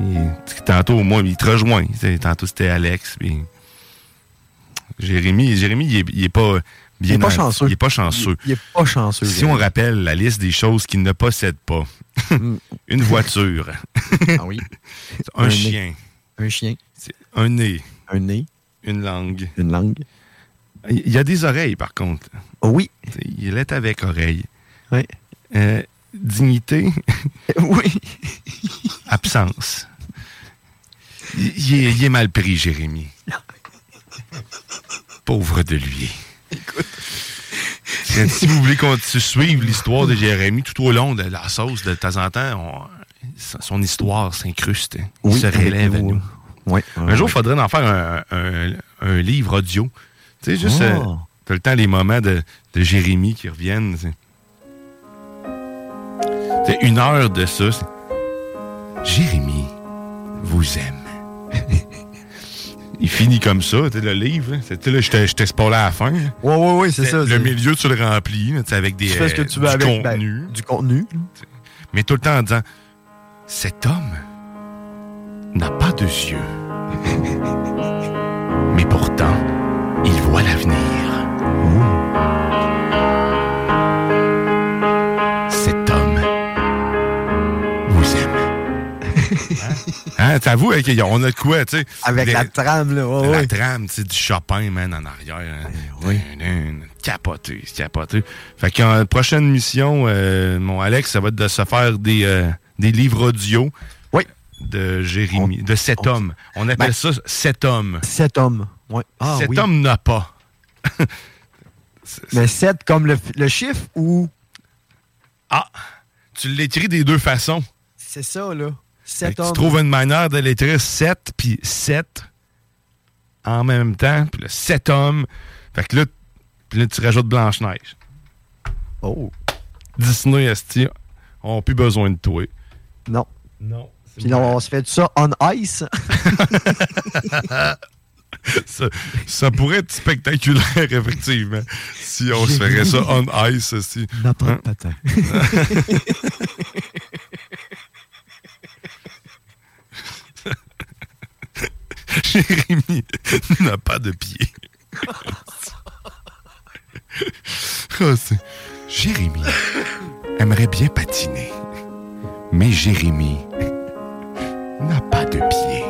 Il- tantôt, moi, il te rejoint. Tantôt, c'était Alex. Puis... Jérémy, Jérémy, il est, il est pas bien. Il est pas chanceux. Il est pas chanceux. Il, il est pas chanceux. Si on rappelle la liste des choses qu'il ne possède pas, une voiture, Ah oui. un, Un nez. chien, Un chien. un nez, Un nez. une langue. Une langue. Il y a des oreilles, par contre. Oui. Il est avec oreilles. Oui. Euh, dignité. oui. Absence. Il, il est, il est mal pris, Jérémy. Pauvre de lui. Si si vous voulez qu'on suive l'histoire de Jérémy tout au long de la sauce, de temps en temps, on- son histoire s'incruste. Il se relève à nous. nous. Oui. Un jour, il faudrait en faire un, un- un livre audio. Tu sais, juste, Oh. euh, t'as le temps, les moments de, de Jérémy qui reviennent. C'est une heure de ça. Jérémy vous aime. Il finit comme ça, le livre. tu sais, là, Je t'ai- à la fin. là. Ouais, ouais, ouais, c'est ça. Le milieu, tu le remplis avec des, Tu fais ce que euh, tu veux du avec ben, contenu. du contenu. Mais tout le temps en disant Cet homme n'a pas de yeux. Voit l'avenir. Cet homme vous aime. Hein, t'avoues, hein, on a de quoi, tu sais. Avec des- la trame, là. ouais, la trame, tu sais, du Chopin, man, en arrière. hein. oui. Dun, dun, Capoté, capoté. Fait qu'en prochaine mission, euh, mon Alex, ça va être de se faire des, euh, des livres audio. Oui. De Jérémy, de cet on- homme. On appelle Ben, ça cet homme. Cet homme. Ouais. Ah, cet oui. homme n'a pas. Mais 7 comme le, le chiffre ou? Ah, tu l'écris des deux façons. C'est ça, là. Fait 7 que hommes. Tu trouves une manière de l'écrire 7 puis 7 en même temps, puis le 7 hommes. Fait que là, puis là tu rajoutes Blanche-Neige. Oh. Disney, Esti, ont plus besoin de toi. Non. Non, Puis on se fait ça on ice. ça, ça pourrait être spectaculaire, effectivement, si on se ferait ça on ice. Si. N'a pas de Hein? patin. Jérémy n'a pas de pied. C'est- Jérémy aimerait bien patiner, mais Jérémy n'a pas de pied.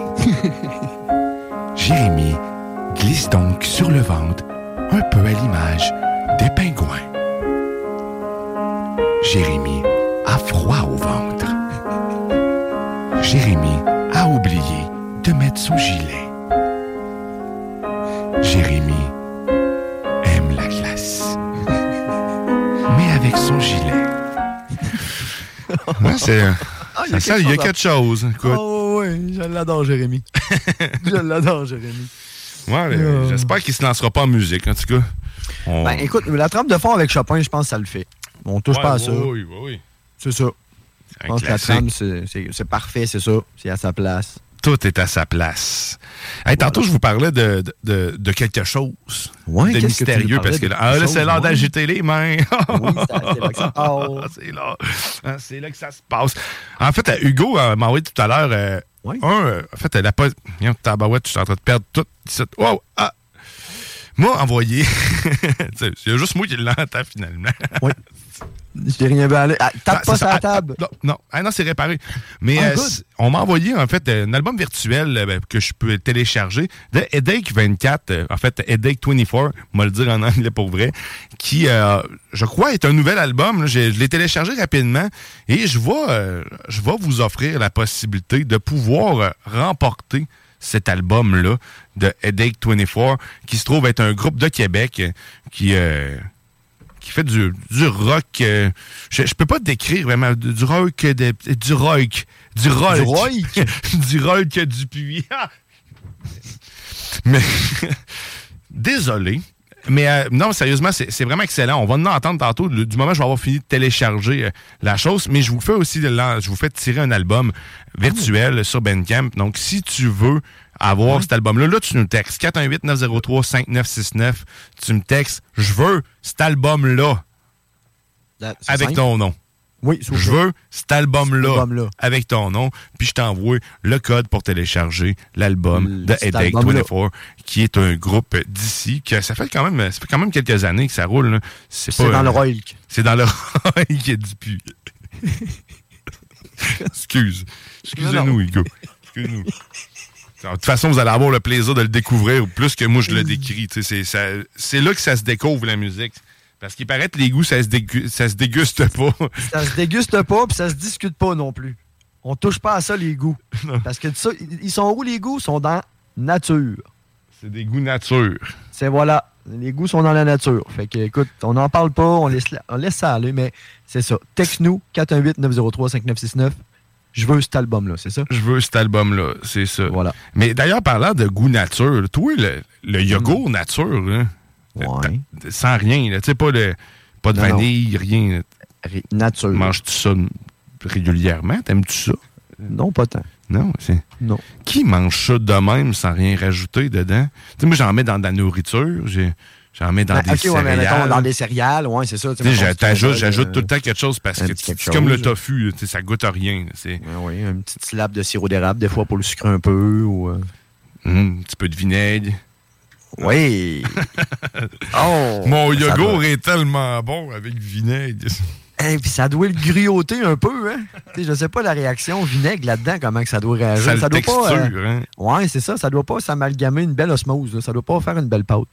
Jérémy glisse donc sur le ventre, un peu à l'image des pingouins. Jérémy a froid au ventre. Jérémy a oublié de mettre son gilet. Jérémy aime la glace. Mais avec son gilet. C'est- Ah, il y a ça quelque y a chose à- quelque chose. Écoute. Oh, oui, je l'adore, Jérémy. je l'adore, Jérémy. Ouais, Euh. j'espère qu'il se lancera pas en musique, en tout cas. On- Ben, écoute, la trempe de fond avec Chopin, je pense que ça le fait. On touche Ouais, pas à ça. Oui, oui, oui. C'est ça. Je pense que la classique. trame, c'est- c'est c'est parfait, c'est ça. C'est à sa place. Tout est à sa place. Hey, tantôt, je vous parlais de, de, de- quelque chose. Ouais, de que nous mystérieux. parlais Parce que ah, là, c'est l'heure d'agiter les mains. Oui, c'est là que c'est là. Que ça se passe. En fait, euh, Hugo euh, m'a envoyé tout à l'heure euh, un. euh, en fait, elle a pas. Tabarouette, je suis en train de perdre tout. Wow! Ah! M'a envoyé. C'est c'est juste moi qui l'entends finalement. Oui. J'ai rien vu aller. Ah, tape Ah, pas sur la Ah, table. ah, non, non. Ah, non, c'est réparé. Mais Ah, euh, on m'a envoyé, en fait, un album virtuel euh, ben, que je peux télécharger de Headache 24, euh, en fait, Headache 24, on va le dire en anglais pour vrai, qui, je crois, est un nouvel album. là. J'ai- Je l'ai téléchargé rapidement et je vais, je vais vous offrir la possibilité de pouvoir remporter cet album-là de Headache 24, qui se trouve être un groupe de Québec qui... euh, qui fait du, du rock. euh, je, je peux pas te décrire vraiment. Du, rock, de- du rock. Du rock. Du rock? du rock du puits. Mais. Désolé. Mais euh, non, sérieusement, c'est vraiment excellent. On va en entendre tantôt. Le- du moment où je vais avoir fini de télécharger euh, la chose, mais je vous fais aussi de je vous fais tirer un album virtuel sur Bandcamp. Donc, si tu veux avoir cet album-là, là, tu nous textes 418-903-5969. Tu me textes, je veux cet album-là avec simple. ton nom. Oui, Je veux cet album-là avec ton nom, puis je t'envoie le code pour télécharger l'album de Headache album-là. 24, qui est un groupe d'ici, que ça fait quand même ça fait quand même quelques années que ça roule. là. C'est dans le euh, Royal. C'est dans le Royal qui est du puits. Excuse. Excusez-nous, Hugo. Excusez-nous. De toute façon, vous allez avoir le plaisir de le découvrir plus que moi je le décris. C'est là que ça se découvre, la musique. Parce qu'il paraît que les goûts, ça se, dégu- ça se déguste pas. Ça se déguste pas, puis ça se discute pas non plus. On touche pas à ça, les goûts. Parce que ça, ils sont où, les goûts? Ils sont dans nature. C'est des goûts nature. C'est voilà. Les goûts sont dans la nature. Fait que, écoute, on n'en parle pas, on laisse, on laisse ça aller, mais c'est ça. Texte-nous, 418-903-5969. Je veux cet album-là, c'est ça? Je veux cet album-là, c'est ça. Voilà. Mais d'ailleurs, parlant de goût nature, toi, le, le yogourt nature, là, Ouais. sans rien, là, tu sais, pas de, pas de Non, non. vanille, rien. Nature. Manges-tu ça régulièrement? T'aimes-tu ça? Non, pas tant. Non, c'est. Non. Qui mange ça de même sans rien rajouter dedans? Tu sais, moi, j'en mets dans de la nourriture, j'en mets dans Ah, des ok, ouais, mais mettons, céréales. dans des céréales, ouais, c'est ça. J'ajoute euh, tout le temps quelque chose parce que c'est comme le tofu, ça goûte à rien. C'est Oui, une petite slab de sirop d'érable, des fois, pour le sucrer un peu. Ou, euh, Hum, un petit peu de vinaigre. Oui. oh, Mon yogourt doit- est tellement bon avec vinaigre. Et puis ça doit le grioter un peu, hein? Tu sais, je sais pas la réaction vinaigre là-dedans, comment que ça doit réagir. Ça doit pas. euh, texture, hein? Ouais, c'est ça. Ça doit pas s'amalgamer une belle osmose. là. Ça doit pas faire une belle pâte.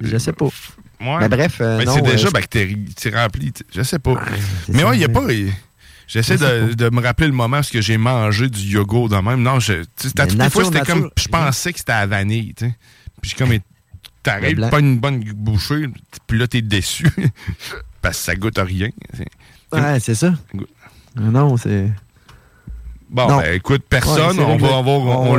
Je sais pas. Ouais. Mais bref, euh, Mais c'est déjà euh, bactéries, c'est rempli. Je sais pas. mais ouais, il n'y a pas. J'essaie de, de me rappeler le moment où j'ai mangé du yogourt de même. Non, je, toutes les fois, c'était comme. Je pensais que c'était à la vanille, tu sais. Puis comme. T'arrives, pas une bonne bouchée, puis là, t'es déçu. parce que ça goûte à rien. Ouais, c'est ça. Non, c'est. Bon, Non. ben, écoute, personne, Ouais, on, va, va- on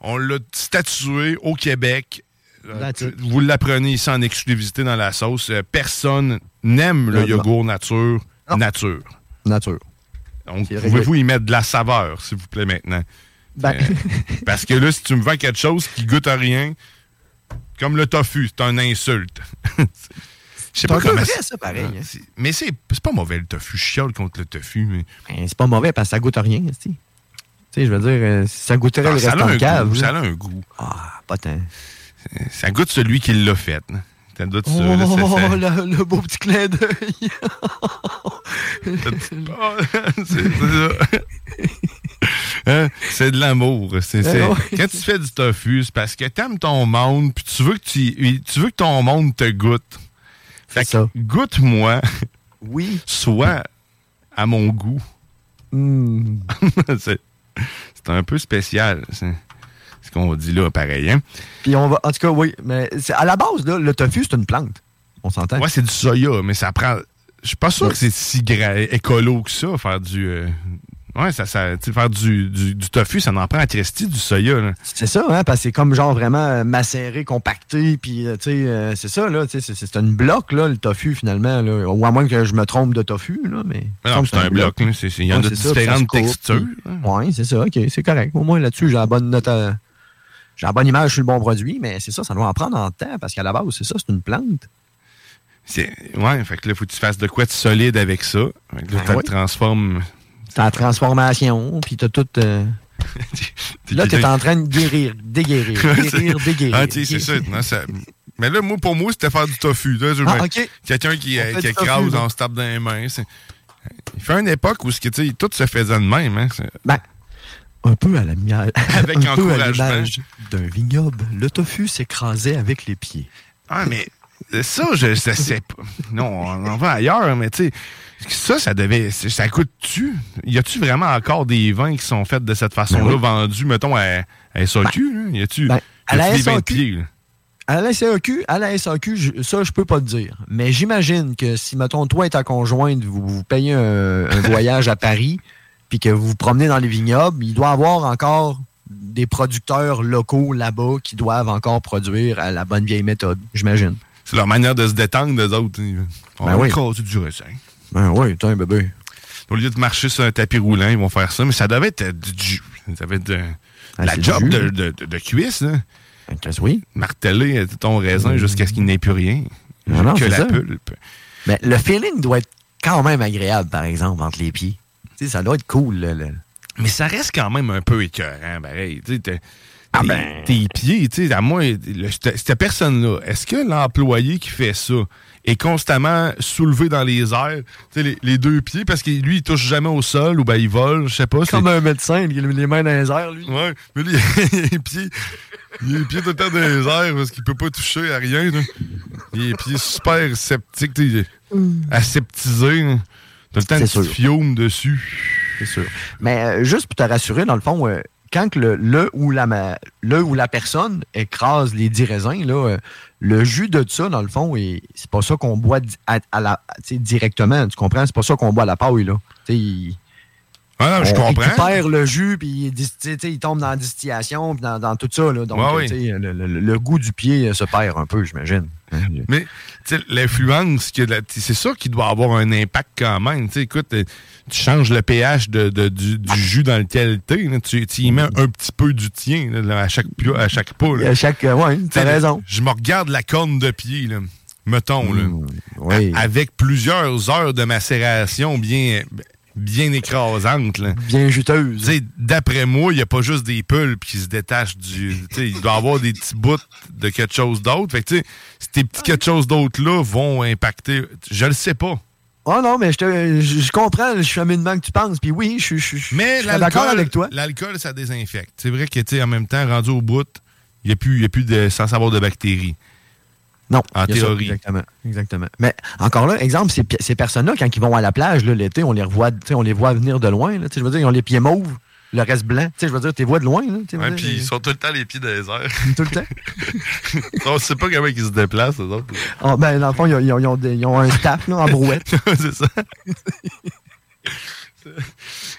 On- l'a, statué au Québec. Euh, vous l'apprenez ici en exclusivité dans la sauce. Euh, Personne n'aime le yogourt nature. Nature. Nature. Donc, pouvez-vous y mettre de la saveur, s'il vous plaît, maintenant? Ben- Euh, parce que là, si tu me vends quelque chose qui goûte à rien, comme le tofu, c'est un insulte. Je sais peu comment c'est- ça, pareil, hein. Mais c'est pas mauvais, le tofu. Je chiale contre le tofu. Mais... Ben, c'est pas mauvais parce que ça goûte à rien, tu sais. Je veux dire, euh, ça goûterait Ah, le ça, a restant de cave. goût, ça a un goût. Ah, pas tant. Ça goûte celui qui l'a fait. Oh, le, beau petit clin d'œil. C'est ça. Hein? C'est de l'amour. C'est, Eh. Quand tu fais du tofu, c'est parce que t'aimes ton monde, puis tu veux que tu, tu veux que ton monde te goûte. Fait que goûte-moi. Oui. Soit à mon goût. Hmm. c'est, c'est un peu spécial. C'est ce qu'on dit là, pareil. Hein? Puis on va. En tout cas, oui. Mais à la base, là, le tofu, c'est une plante. On s'entend? Ouais, c'est du soya, mais ça prend. Je suis pas sûr Ouais. que c'est si écolo que ça, faire du. euh, Ouais, ça, ça, faire du, du, du tofu, ça en prend à Christy, du soya. C'est ça, hein, parce que c'est comme genre vraiment euh, macéré, compacté, puis euh, tu sais, euh, c'est ça, là, c'est- une bloc, là, le tofu, finalement, là. Ou à moins que je me trompe de tofu, là, mais. Mais non, c'est un bloc, là, c'est- c'est- il y en a ça différentes textures, puis- Ouais, c'est ça, ok, c'est correct. Au moins, là-dessus, j'ai la bonne note à- J'ai la bonne image sur le bon produit, mais c'est ça, ça doit en prendre en temps, parce qu'à la base, c'est ça, c'est une plante. C'est, ouais, fait que là, faut que tu fasses de quoi de solide avec ça. Fait que là, Ben ouais. transformes. T'as la transformation, puis t'as tout. euh, là, t'es en train de guérir, déguérir, guérir, déguérir. Ah, tu sais, c'est ça, non, ça- Mais là, moi, pour moi, c'était faire du tofu. Là, je- Ah. Quelqu'un qui, euh, qui écrase, on se tape dans les mains. Il fait une époque où ce que, tout se faisait de même. Hein, Ben, un peu à la miel. Avec un peu à l'image d'un vignoble, le tofu s'écrasait avec les pieds. Ah, mais ça, je, sais pas. Non, on en va ailleurs, mais tu sais, ça, ça devait. c'est- Ça coûte-tu? Y a-tu vraiment encore des vins qui sont faits de cette façon-là, Ben oui. vendus, mettons, à, à SAQ? là? Y a-tu Ben, des vins de pied? À la SAQ, à la SAQ, je- ça, je peux pas te dire. Mais j'imagine que si, mettons, toi et ta conjointe, vous, vous payez un, un voyage à Paris, puis que vous vous promenez dans les vignobles, il doit y avoir encore des producteurs locaux là-bas qui doivent encore produire à la bonne vieille méthode, j'imagine. C'est leur manière de se détendre, des autres. On Ben oui. du raisin. Ben oui, un bébé. Au lieu de marcher sur un tapis roulant, ils vont faire ça, mais ça devait être du jus. Ça devait être euh, Ah, la job jus, de, de, de- cuisse, là. oui. Marteller euh, ton raisin jusqu'à ce qu'il n'ait plus rien. Non, non, que la ça. pulpe. Mais le feeling doit être quand même agréable, par exemple, entre les pieds. Sais, ça doit être cool, là. là. Mais ça reste quand même un peu écœurant, pareil. Tu sais, t'es- Ah ben. tes pieds, tu sais, à moi, le- cette personne-là, est-ce que l'employé qui fait ça est constamment soulevé dans les airs, les, les deux pieds, parce que lui, il touche jamais au sol ou ben il vole, je sais pas. Comme un médecin, il a les mains dans les airs, lui. Ouais, mais lui, il a les pieds, il a les pieds tout le temps dans les airs parce qu'il peut pas toucher à rien. Là. Il a les pieds super sceptiques, sais, aseptisés. là. T'as le temps de sûr. fiume dessus. C'est sûr. Mais euh, juste pour te rassurer, dans le fond, euh, quand le, le, ou la, le ou la personne écrase les dix raisins, là, euh, le jus de ça, dans le fond, c'est pas ça qu'on boit à, à la, directement. Tu comprends? C'est pas ça qu'on boit à la paille. Là. Il- Ah non, je on comprends. récupère le jus, puis il, il tombe dans la distillation, puis dans, dans tout ça. Là. Donc, euh, oui. le, le- le goût du pied euh, se perd un peu, j'imagine. Hein? Mais l'influence, c'est ça qui doit avoir un impact quand même. Écoute, euh, tu changes le pH de, de- du, du jus dans lequel tu es. Tu, tu y mets un petit peu du tien là, à chaque, à chaque pas. là. À chaque. euh, ouais, t'as raison. Je me regarde la corne de pied, là, mettons, là, oui. a- avec plusieurs heures de macération bien, bien écrasantes. Là. Bien juteuse. D'après moi, il n'y a pas juste des pulpes qui se détachent du. Il doit y avoir des petits bouts de quelque chose d'autre. Fait que, tu sais, ces petits quelque chose d'autre-là vont impacter. Je le sais pas. Oh non, mais je, te- je, je comprends le cheminement que tu penses. Puis oui, je, je, je, Mais suis d'accord l'alcool, avec toi. l'alcool, ça désinfecte. C'est vrai que, tu sais, en même temps, rendu au bout, il n'y a a plus de, sans savoir de bactéries. Non, En ça, théorie. exactement, exactement. Mais encore là, exemple, ces, ces personnes-là, quand ils vont à la plage l'été, on les revoit, tu on les voit venir de loin. Là, Tu je veux dire, ils ont les pieds mauves, le reste blanc. Tu je veux dire, tu les vois de loin. Là, tu Ouais, puis ils sont tout le temps les pieds dans les airs. Tout le temps. On sait pas comment ils se déplacent, eux autres. Ah, ben, dans le fond, ils ont, ils ont- ils ont des- ils ont un staff là, en brouette. c'est ça.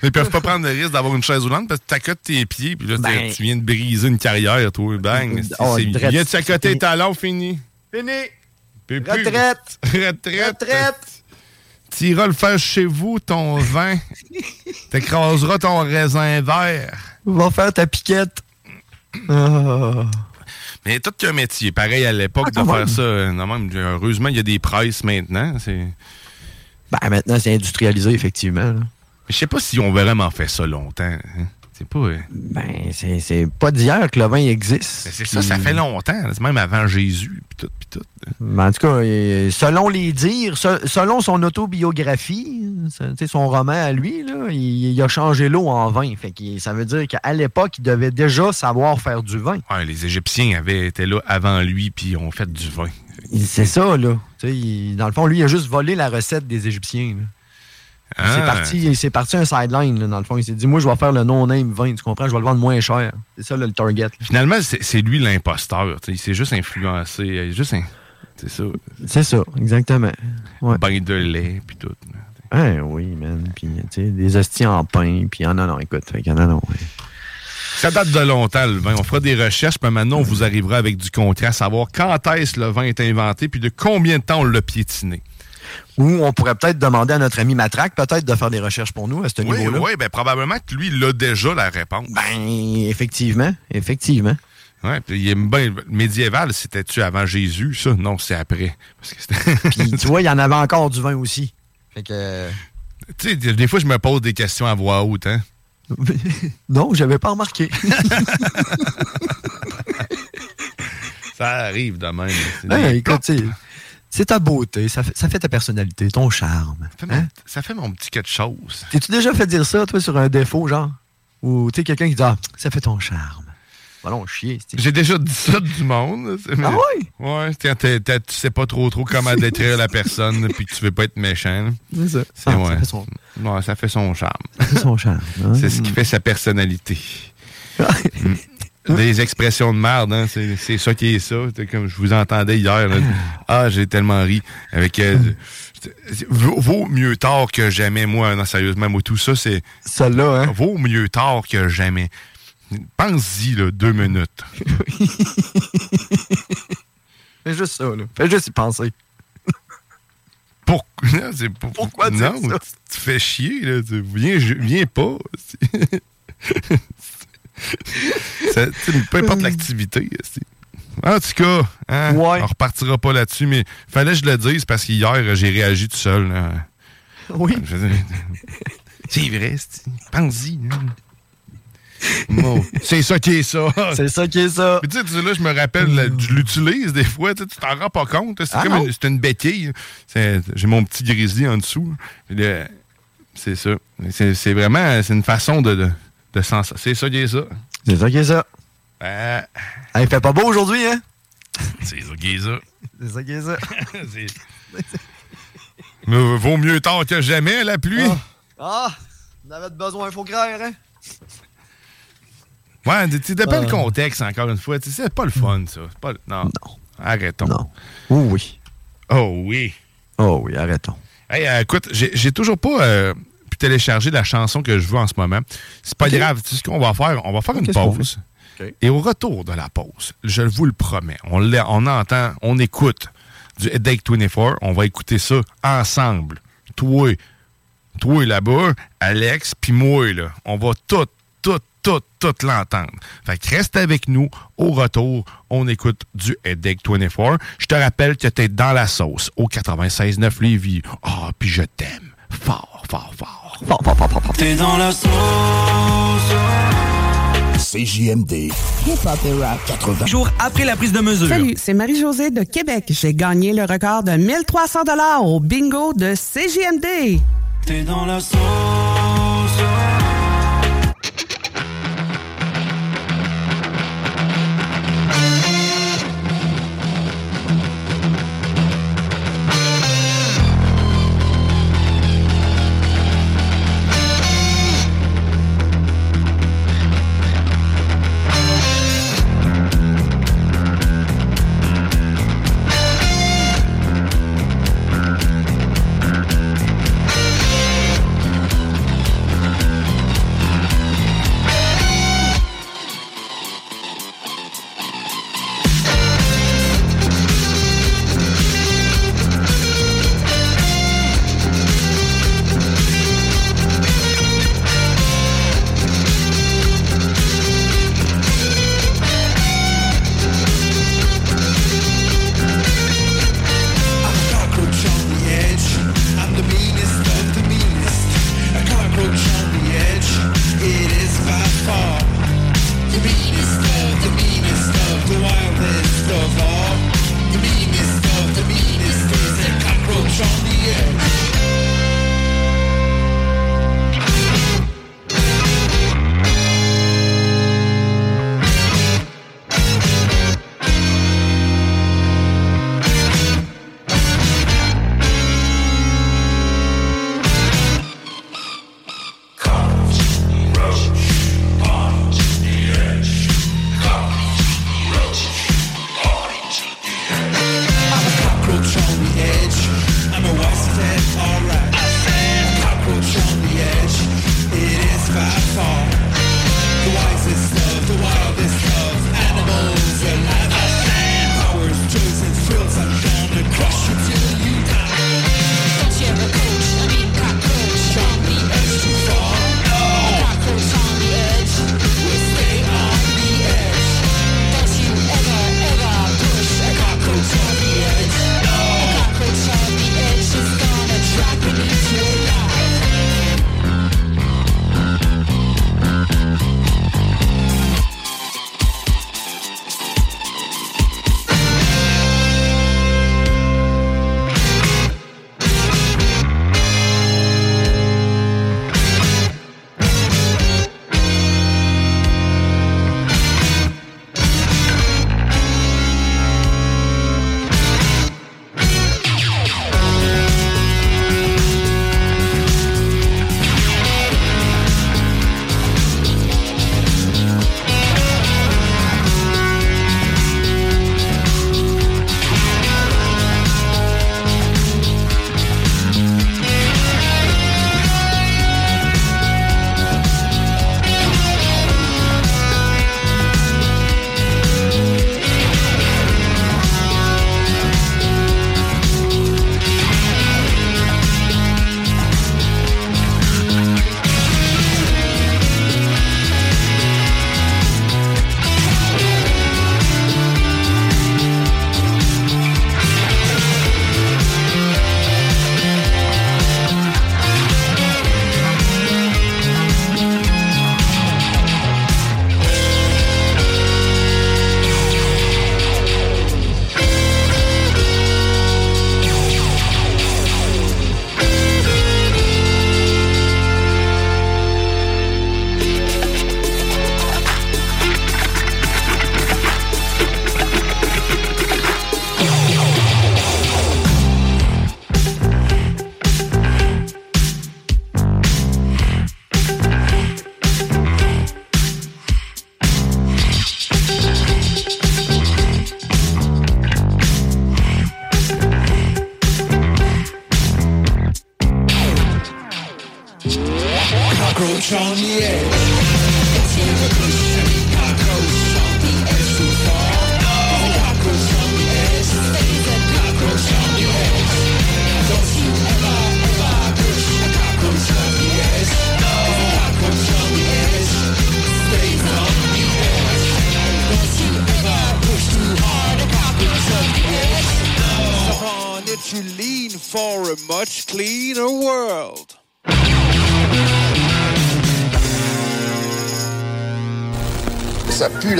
Ils peuvent pas prendre le risque d'avoir une chaise roulante parce que tu accotes tes pieds, puis là, Ben. tu viens de briser une carrière, toi. Bang. Oh, C'est-. Viens-tu accoter tes talons, fini? Fini! Plus. Retraite! Retraite! Retraite! Tu iras le faire chez vous, ton vin. T'écraseras ton raisin vert. Va faire ta piquette. Ah. Mais tout qu'un métier. Pareil à l'époque Ah, de faire ça. Non, même, heureusement, il y a des presses maintenant. Ben, maintenant, c'est industrialisé, effectivement. Je sais pas si on vraiment fait ça longtemps. hein. C'est pas. euh, Ben, c'est c'est pas d'hier que le vin existe. Ben, c'est ça, ça fait longtemps. C'est même avant Jésus. Puis tout, puis tout. Ben, en tout cas, euh, selon les dires, se- selon son autobiographie, son roman à lui, là, il, il a changé l'eau en vin. Fait que ça veut dire qu'à l'époque, il devait déjà savoir faire du vin. Ouais, les Égyptiens avaient été là avant lui, puis ont fait du vin. C'est ça, là. Il- dans le fond, lui, il a juste volé la recette des Égyptiens. là. Ah. C'est parti, c'est parti un sideline, dans le fond. Il s'est dit, moi, je vais faire le no-name vin, tu comprends? Je vais le vendre moins cher. C'est ça, là, le target. là. Finalement, c'est lui l'imposteur. Il s'est juste influencé. il juste C'est ça. C'est ça, exactement. Ouais. Bain de lait, puis tout. Ah oui, man. Puis, tu sais, des hosties en pain. Puis, ah non, non, écoute. Fait que non, ouais. Ça date de longtemps, le vin. On fera des recherches, puis maintenant, on vous arrivera avec du concret à savoir quand est-ce le vin est inventé, puis de combien de temps on l'a piétiné. Ou on pourrait peut-être demander à notre ami Matraque, peut-être, de faire des recherches pour nous à ce Oui, niveau-là. oui, ben probablement que lui, il a déjà la réponse. Ben, effectivement, effectivement. Ouais, puis il aime bien. Médiéval, c'était-tu avant Jésus, ça? Non, c'est après. Parce que Puis, tu vois, il y en avait encore du vin aussi. Fait que. tu sais, des fois, je me pose des questions à voix haute, hein? non, j'avais pas remarqué. Ça arrive de même. Hey, écoute, c'est ta beauté, ça fait, ça fait ta personnalité, ton charme. Ça fait, mon, ça fait mon petit quelque chose. T'es-tu déjà fait dire ça, toi, sur un défaut, genre? Ou, sais, quelqu'un qui dit, ah, ça fait ton charme. Ballon chier, J'ai déjà dit ça du monde. Ah oui? Ouais, t'es- t'es- t'es- tu sais pas trop trop comment détruire la personne, puis que tu veux pas être méchant. C'est ça. Ah, ça ouais. fait son- Ouais, ça fait son charme. Ça fait son charme. hein? C'est ce qui fait sa personnalité. Mm. Des expressions de merde, hein, c'est c'est ça qui est ça. Comme je vous entendais hier. là. Ah, j'ai tellement ri. Avec euh, c'est- vaut, mieux tard que jamais, moi, non, sérieusement, moi, tout ça, c'est. Celle-là, hein? Vaut mieux tard que jamais. Pense-y, là, deux minutes. Fais juste ça, là. Fais juste y penser. Pour... Non, pour- Pourquoi Non, ça? tu fais chier, là. Viens, je- viens pas. Ça, peu importe l'activité. En tout cas, hein, on repartira pas là-dessus, mais fallait que je le dise parce qu'hier, j'ai réagi tout seul. là. Oui. C'est vrai, c'est- pense-y. Bon, c'est ça qui est ça. C'est ça qui est ça. Puis tu sais, là, je me rappelle, là, je l'utilise des fois, tu t'en rends pas compte. C'est Ah comme une, c'est une béquille. C'est- J'ai mon petit grizzly en dessous. C'est ça. C'est c'est vraiment c'est une façon de, de, de s'en- C'est ça qui est ça. C'est ça qui est ça. Ah, Hey, il fait pas beau aujourd'hui, hein? c'est ça qui est ça. C'est ça qui est ça. Mais vaut mieux tard que jamais, la pluie. Ah! On avait besoin, faut croire, hein? Ouais, tu dépend Ah. le contexte, encore une fois. Tu sais, C'est pas le fun, ça. Pas le- Non. Arrêtons. Non. Oh oui. Oh oui. Oh oui, arrêtons. Hey, euh, écoute, j'ai toujours pas euh, télécharger la chanson que je veux en ce moment. C'est pas grave. Tu sais ce qu'on va faire? On va faire une pause. Et au retour de la pause, je vous le promets, on, l'a- on entend, on écoute du Headache 24. On va écouter ça ensemble. Toi, toi là-bas, Alex, puis moi, là. On va tout, tout, tout, tout l'entendre. Fait que reste avec nous. Au retour, on écoute du Headache 24. Je te rappelle que t'es dans la sauce au 96.9 Lévis. Ah, puis je t'aime. Fort, fort, fort. T'es dans la sauce. CJMD. Hip-hop et rap. 80. Jour après la prise de mesure. Salut, c'est Marie-Josée de Québec. J'ai gagné le record de 1300 dollars au bingo de CJMD. T'es dans la sauce.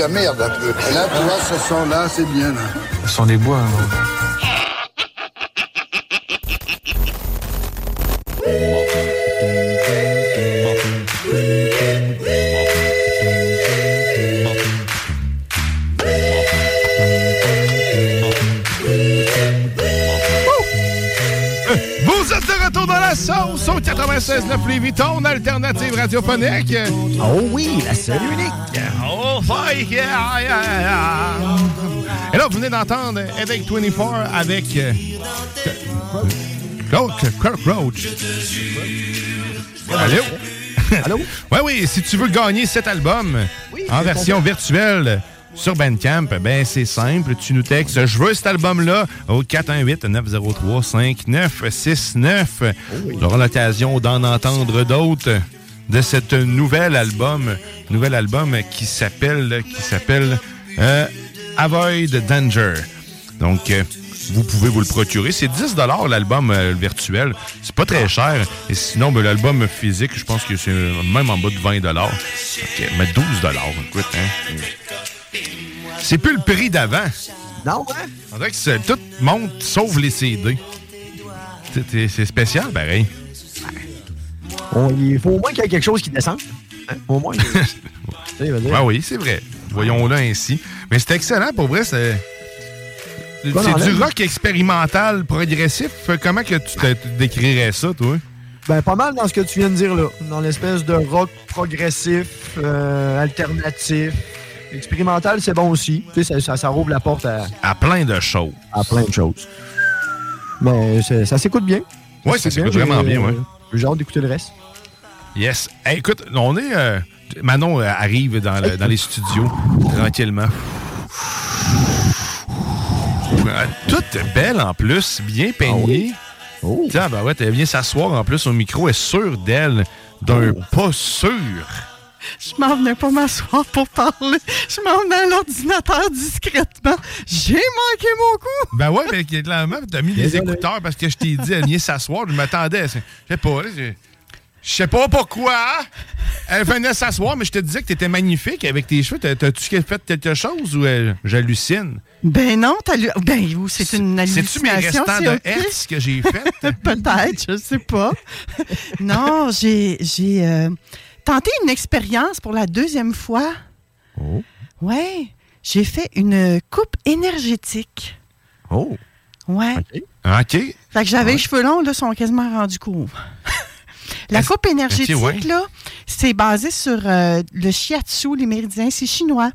La merde un peu. Et là, tu vois, ce son-là, c'est bien. Là. Ce sont des bois. hein. Vous êtes de retour dans la sauce au 96.9 Lévis, ton alternative radiophonique. Oh oui, la seule unique. Fuck yeah, yeah, yeah. Et là, vous venez d'entendre Headache 24 avec euh, Kirk Kirk Roach. Allô? Allô? oui, oui, si tu veux gagner cet album en version virtuelle sur Bandcamp, ben c'est simple, tu nous textes je veux cet album-là au 418-903-5969. On aura l'occasion d'en entendre d'autres de cet nouvel album, nouvel album qui s'appelle qui s'appelle euh, Avoid Danger. Donc euh, vous pouvez vous le procurer. C'est 10 l'album euh, virtuel. C'est pas très cher. Et sinon, ben, l'album physique, je pense que c'est même en bas de 20 OK, mais 12 écoute. Hein? C'est plus le prix d'avant. Non, ouais. On dirait que tout monte sauf les CD. C'est- spécial, pareil. Il faut au moins qu'il y ait quelque chose qui descende. Au moins. Dire. Ah oui, c'est vrai. Voyons-le ainsi. Mais c'est excellent, pour vrai. C'est c'est du rock expérimental, progressif. Comment que tu te décrirais ça, toi? Ben, pas mal dans ce que tu viens de dire là. Dans l'espèce de rock progressif, euh, alternatif. Expérimental, c'est bon aussi. Tu sais, ça, ça, ça rouvre la porte à, À plein de choses. à plein de choses. Mais ça s'écoute bien. Ouais, ça s'écoute vraiment bien, ouais. J'ai hâte d'écouter le reste. Yes. Hey, écoute, on est. euh, Manon euh, arrive dans, le- dans les studios tranquillement. Euh, Toute belle en plus, bien peignée. Tiens, ben ouais, elle vient s'asseoir en plus au micro, elle est sûre d'elle, d'un pas sûr. Je m'en venais pas m'asseoir pour parler. Je m'en venais à l'ordinateur discrètement. J'ai manqué mon coup. Ben ouais, mais clairement, t'as mis des écouteurs parce que je t'ai dit, elle vient s'asseoir, je m'attendais. Je sais pas, je sais pas pourquoi. Elle venait s'asseoir, mais je te disais que t'étais magnifique avec tes cheveux. T'as- T'as-tu fait quelque chose ou euh, j'hallucine? Ben non. Ben oui, c'est une C'est-tu mes hallucination. restants de ok. hertz que j'ai fait? Peut-être, je sais pas. non, j'ai j'ai euh, tenté une expérience pour la deuxième fois. Oh. Ouais, j'ai fait une coupe énergétique. Oh. Ouais. OK. Fait que j'avais les cheveux longs, là, sont quasiment rendus courts. La coupe énergétique, ouais. là, c'est basé sur euh, le shiatsu, les méridiens, c'est chinois.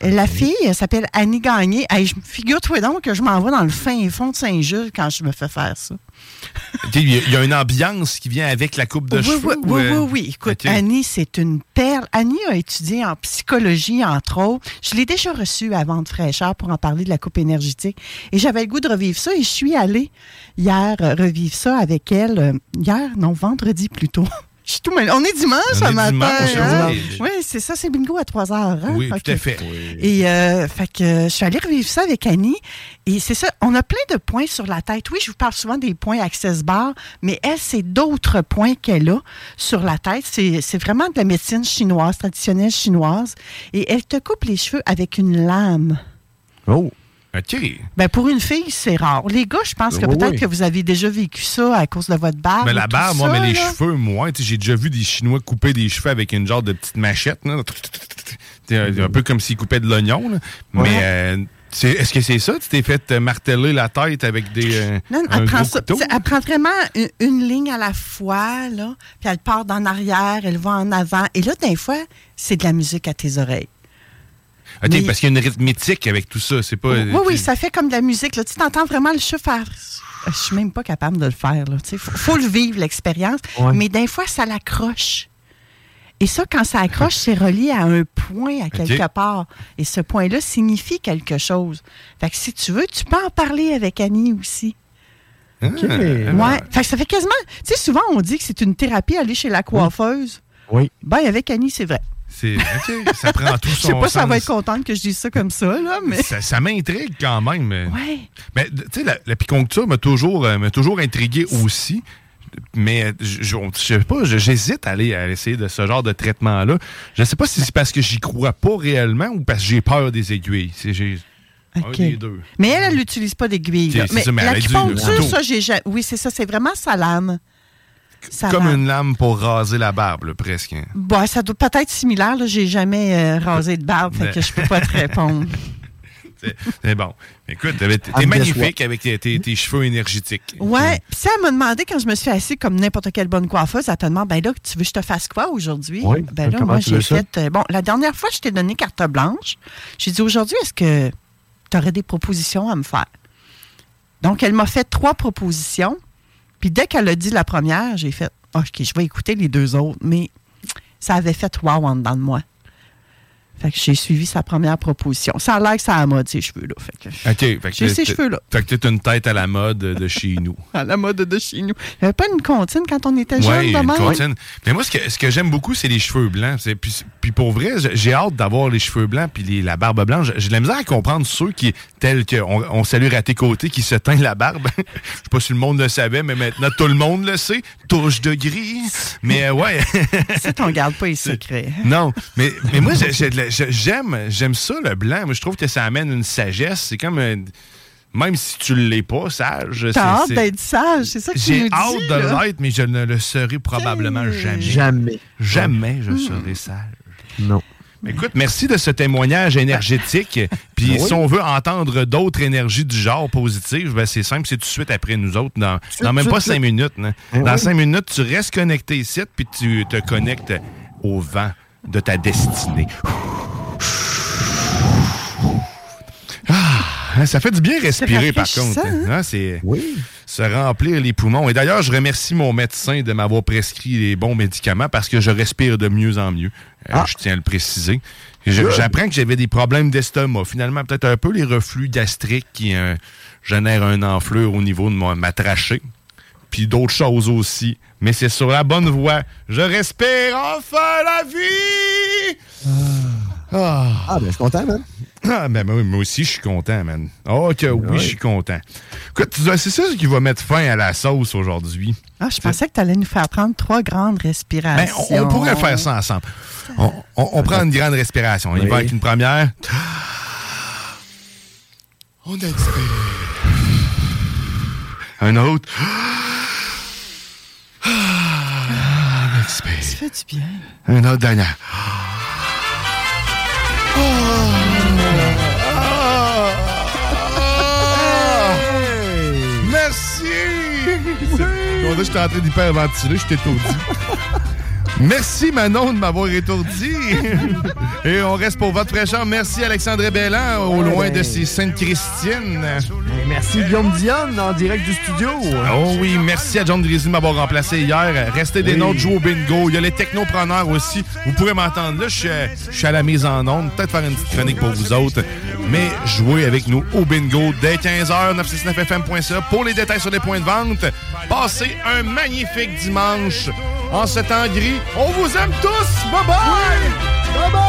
La fille, elle s'appelle Annie Gagné. Hey, je- Figure-toi donc que je m'en vais dans le fin fond de Saint-Jules quand je me fais faire ça. Il y, a- il y a une ambiance qui vient avec la coupe de oui, cheveux? oui, ou, oui, euh, oui, oui. Écoute. Annie, c'est une perle. Annie a étudié en psychologie, entre autres. Je l'ai déjà reçue avant de fraîcheur pour en parler de la coupe énergétique. Et j'avais le goût de revivre ça. Et je suis allée hier euh, revivre ça avec elle. euh, hier, non, vendredi plutôt. Je suis tout mêlé. On est dimanche On ce est matin. dimanche, hein? oui. Oui, c'est ça, c'est bingo à 3 heures. hein? Oui, tout à fait. Et euh, fait que euh, je suis allée revivre ça avec Annie. Et c'est ça, on a plein de points sur la tête. Oui, je vous parle souvent des points Access Bar, mais elle, c'est d'autres points qu'elle a sur la tête. C'est c'est vraiment de la médecine chinoise, traditionnelle chinoise. Et elle te coupe les cheveux avec une lame. Oh. OK. Ben pour une fille, c'est rare. Les gars, je pense que Oui, peut-être oui. que vous avez déjà vécu ça à cause de votre barbe. Mais la barbe, moi, mais les cheveux, moi, j'ai déjà vu des Chinois couper des cheveux avec une genre de petite machette. là. Un, peu comme s'ils coupaient de l'oignon. là. Mais euh, est-ce que c'est ça? Tu t'es fait euh, marteler la tête avec des. euh, Non, elle prend, ça- elle vraiment une, une ligne à la fois, là, puis elle part en arrière, elle va en avant. Et là, des fois, c'est de la musique à tes oreilles. Mais- parce qu'il y a une rythmique avec tout ça. C'est pas. oui, oui, ça fait comme de la musique. Là. Tu t'entends vraiment le cheveu faire. Je suis même pas capable de le faire. Il faut, faut le vivre, l'expérience. Ouais. Mais des fois, ça l'accroche. Et ça, quand ça accroche, c'est relié à un point à quelque part. Et ce point-là signifie quelque chose. Fait que si tu veux, tu peux en parler avec Annie aussi. Ah, Ouais. Fait que ça fait quasiment. Tu sais, souvent, on dit que c'est une thérapie aller chez la coiffeuse. Oui. Ben, avec Annie, c'est vrai. C'est OK, ça prend tout Je son sais pas si elle va être contente que je dise ça comme ça, là, mais. Ça, ça m'intrigue quand même. Ouais. Mais tu sais, la, la piconcture m'a toujours, euh, m'a toujours intrigué aussi. Mais je, je je sais pas, je- j'hésite à aller à essayer de ce genre de traitement-là. Je sais pas si c'est parce que j'y crois pas réellement ou parce que j'ai peur des aiguilles. J'ai deux. Mais elle, elle n'utilise pas d'aiguille. mais elle a du- l'acupuncture, du dos. ça, j'ai Oui, c'est ça. C'est vraiment sa lame. Sa Comme une lame pour raser la barbe, là, presque. hein. Bon, ça doit peut-être être similaire. Là. J'ai jamais euh, rasé de barbe, fait que je peux pas te répondre. C'est bon. Écoute, t'es Ah, magnifique avec tes, tes- tes cheveux énergétiques. Ouais. Puis ça, elle m'a demandé quand je me suis assise comme n'importe quelle bonne coiffeuse, elle te demande, ben là, tu veux que je te fasse quoi aujourd'hui? Oui. Ben là, moi, j'ai ça? fait. euh, bon, la dernière fois, je t'ai donné carte blanche. J'ai dit, aujourd'hui, est-ce que tu aurais des propositions à me faire? Donc, elle m'a fait trois propositions. Puis dès qu'elle a dit la première, j'ai fait, OK, je vais écouter les deux autres. Mais ça avait fait wow en dedans de moi. Fait que j'ai suivi sa première proposition. Ça a l'air que ça a la mode, ces cheveux-là. Fait que fait J'ai ces t'es- cheveux-là. Fait que t'as une tête à la mode de chez nous. à la mode de chez nous. Il n'y avait pas une comptine quand on était jeune de une comptine. Mais moi, ce que, ce que j'aime beaucoup, c'est les cheveux blancs. Puis, puis pour vrai, j'ai- hâte d'avoir les cheveux blancs puis les- la barbe blanche. J'ai de la misère à comprendre ceux qui, tels que, on, on salue à tes côtés, qui se teignent la barbe. Je sais pas si le monde le savait, mais maintenant, tout le monde le sait. Touche de gris. Mais euh, ouais. Ça, on garde pas les secrets. Non, mais, mais moi, j'ai- de la- j'aime j'aime ça, le blanc. Moi, je trouve que ça amène une sagesse. C'est comme... euh, même si tu l'es pas, sage. c'est- T'as hâte d'être sage, c'est ça que tu J'ai nous dis. hâte de l'être, mais je ne le serai probablement jamais. Jamais. Jamais je serai sage. Non. Écoute, merci de ce témoignage énergétique. Puis Oui. si on veut entendre d'autres énergies du genre positives, ben c'est simple, c'est tout de suite après nous autres, dans, dans même pas cinq minutes. hein. Eh Dans cinq minutes, tu restes connecté ici, puis tu te connectes au vent de ta destinée. Ah, ça fait du bien respirer, par contre. rafraîchissant, hein, c'est se remplir les poumons. Et d'ailleurs, je remercie mon médecin de m'avoir prescrit les bons médicaments parce que je respire de mieux en mieux. Euh, Je tiens à le préciser. J'apprends que j'avais des problèmes d'estomac. Finalement, peut-être un peu les reflux gastriques qui euh, génèrent un enflure au niveau de ma, ma trachée. Puis d'autres choses aussi. Mais c'est sur la bonne voie. Je respire enfin la vie! Ah. Ah, ben, je suis content, man. Ah, ben moi, moi aussi, je suis content, man. Oh, que oui, je suis content. Écoute, c'est ça qui va mettre fin à la sauce aujourd'hui. Ah, je pensais que tu allais nous faire prendre trois grandes Ben, respirations. on, on pourrait faire ça ensemble. On, on- on prend une grande respiration. On y Oui. va avec une première. On expire. Un autre. On expire. Ça fait du bien. Un autre dernière. Merci! On que j'étais en train d'hyperventiler, je t'ai étourdi. Merci Manon de m'avoir étourdi. Et on reste pour votre fraîcheur. Merci Alexandre Bellan, au Ouais, loin ben. de ces Sainte-Christine. Merci Guillaume Dionne en direct du studio. Oh oui, merci à John Drizzy de m'avoir remplacé hier. Restez des Oui. notes, jouez au bingo. Il y a les technopreneurs aussi. Vous pourrez m'entendre là. Je suis, je suis à la mise en onde. Peut-être faire une petite chronique pour vous autres. Mais jouez avec nous au bingo dès 15h, 969fm.ca pour les détails sur les points de vente. Passez un magnifique dimanche en ce temps gris. On vous aime tous. Bye bye! Bye bye!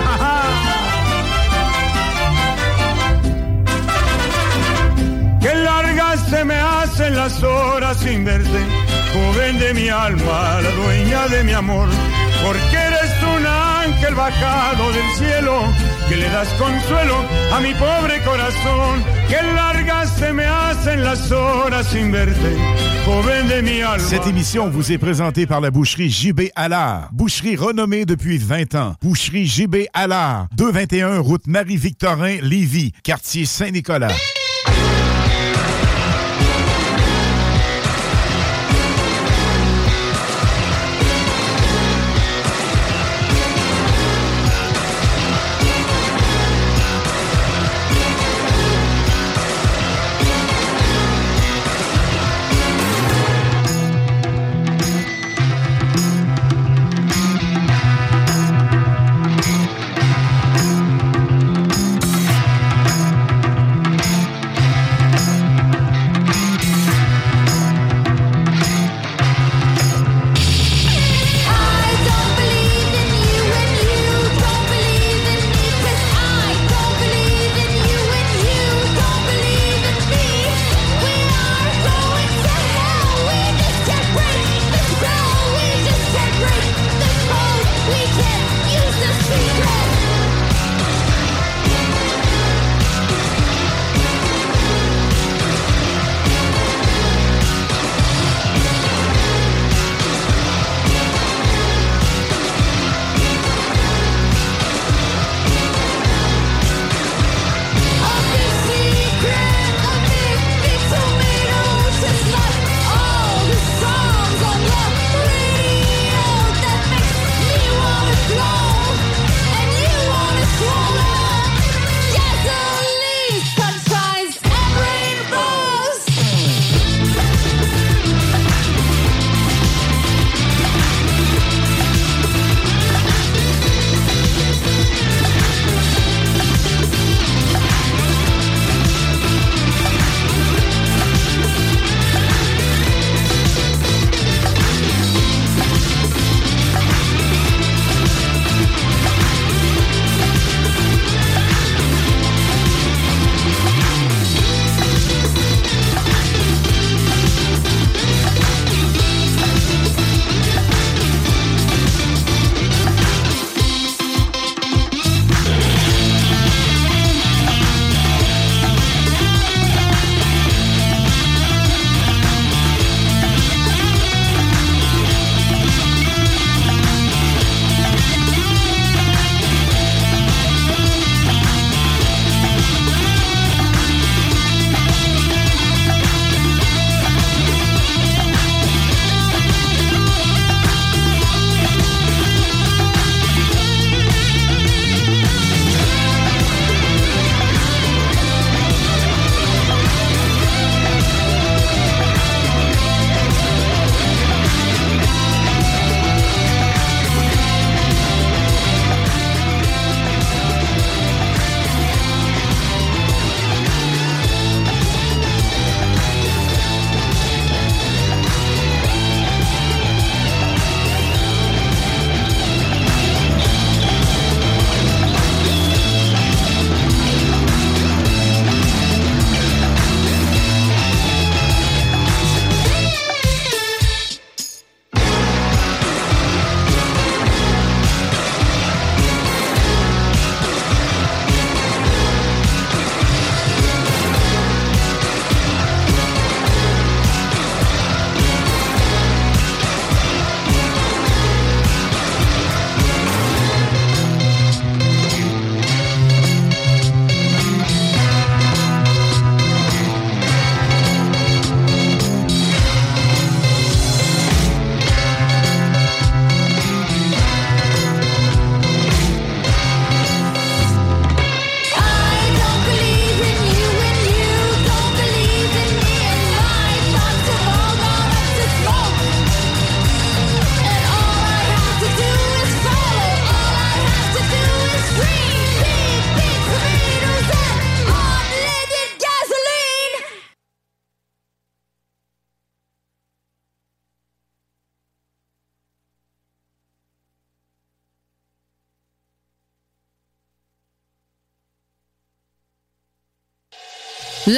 Que largas se me hacen las horas sin verte, Cette émission vous est présentée par la boucherie JB Allard. Boucherie renommée depuis 20 ans. Boucherie JB Allard. 221 route Marie-Victorin, Lévis, quartier Saint-Nicolas.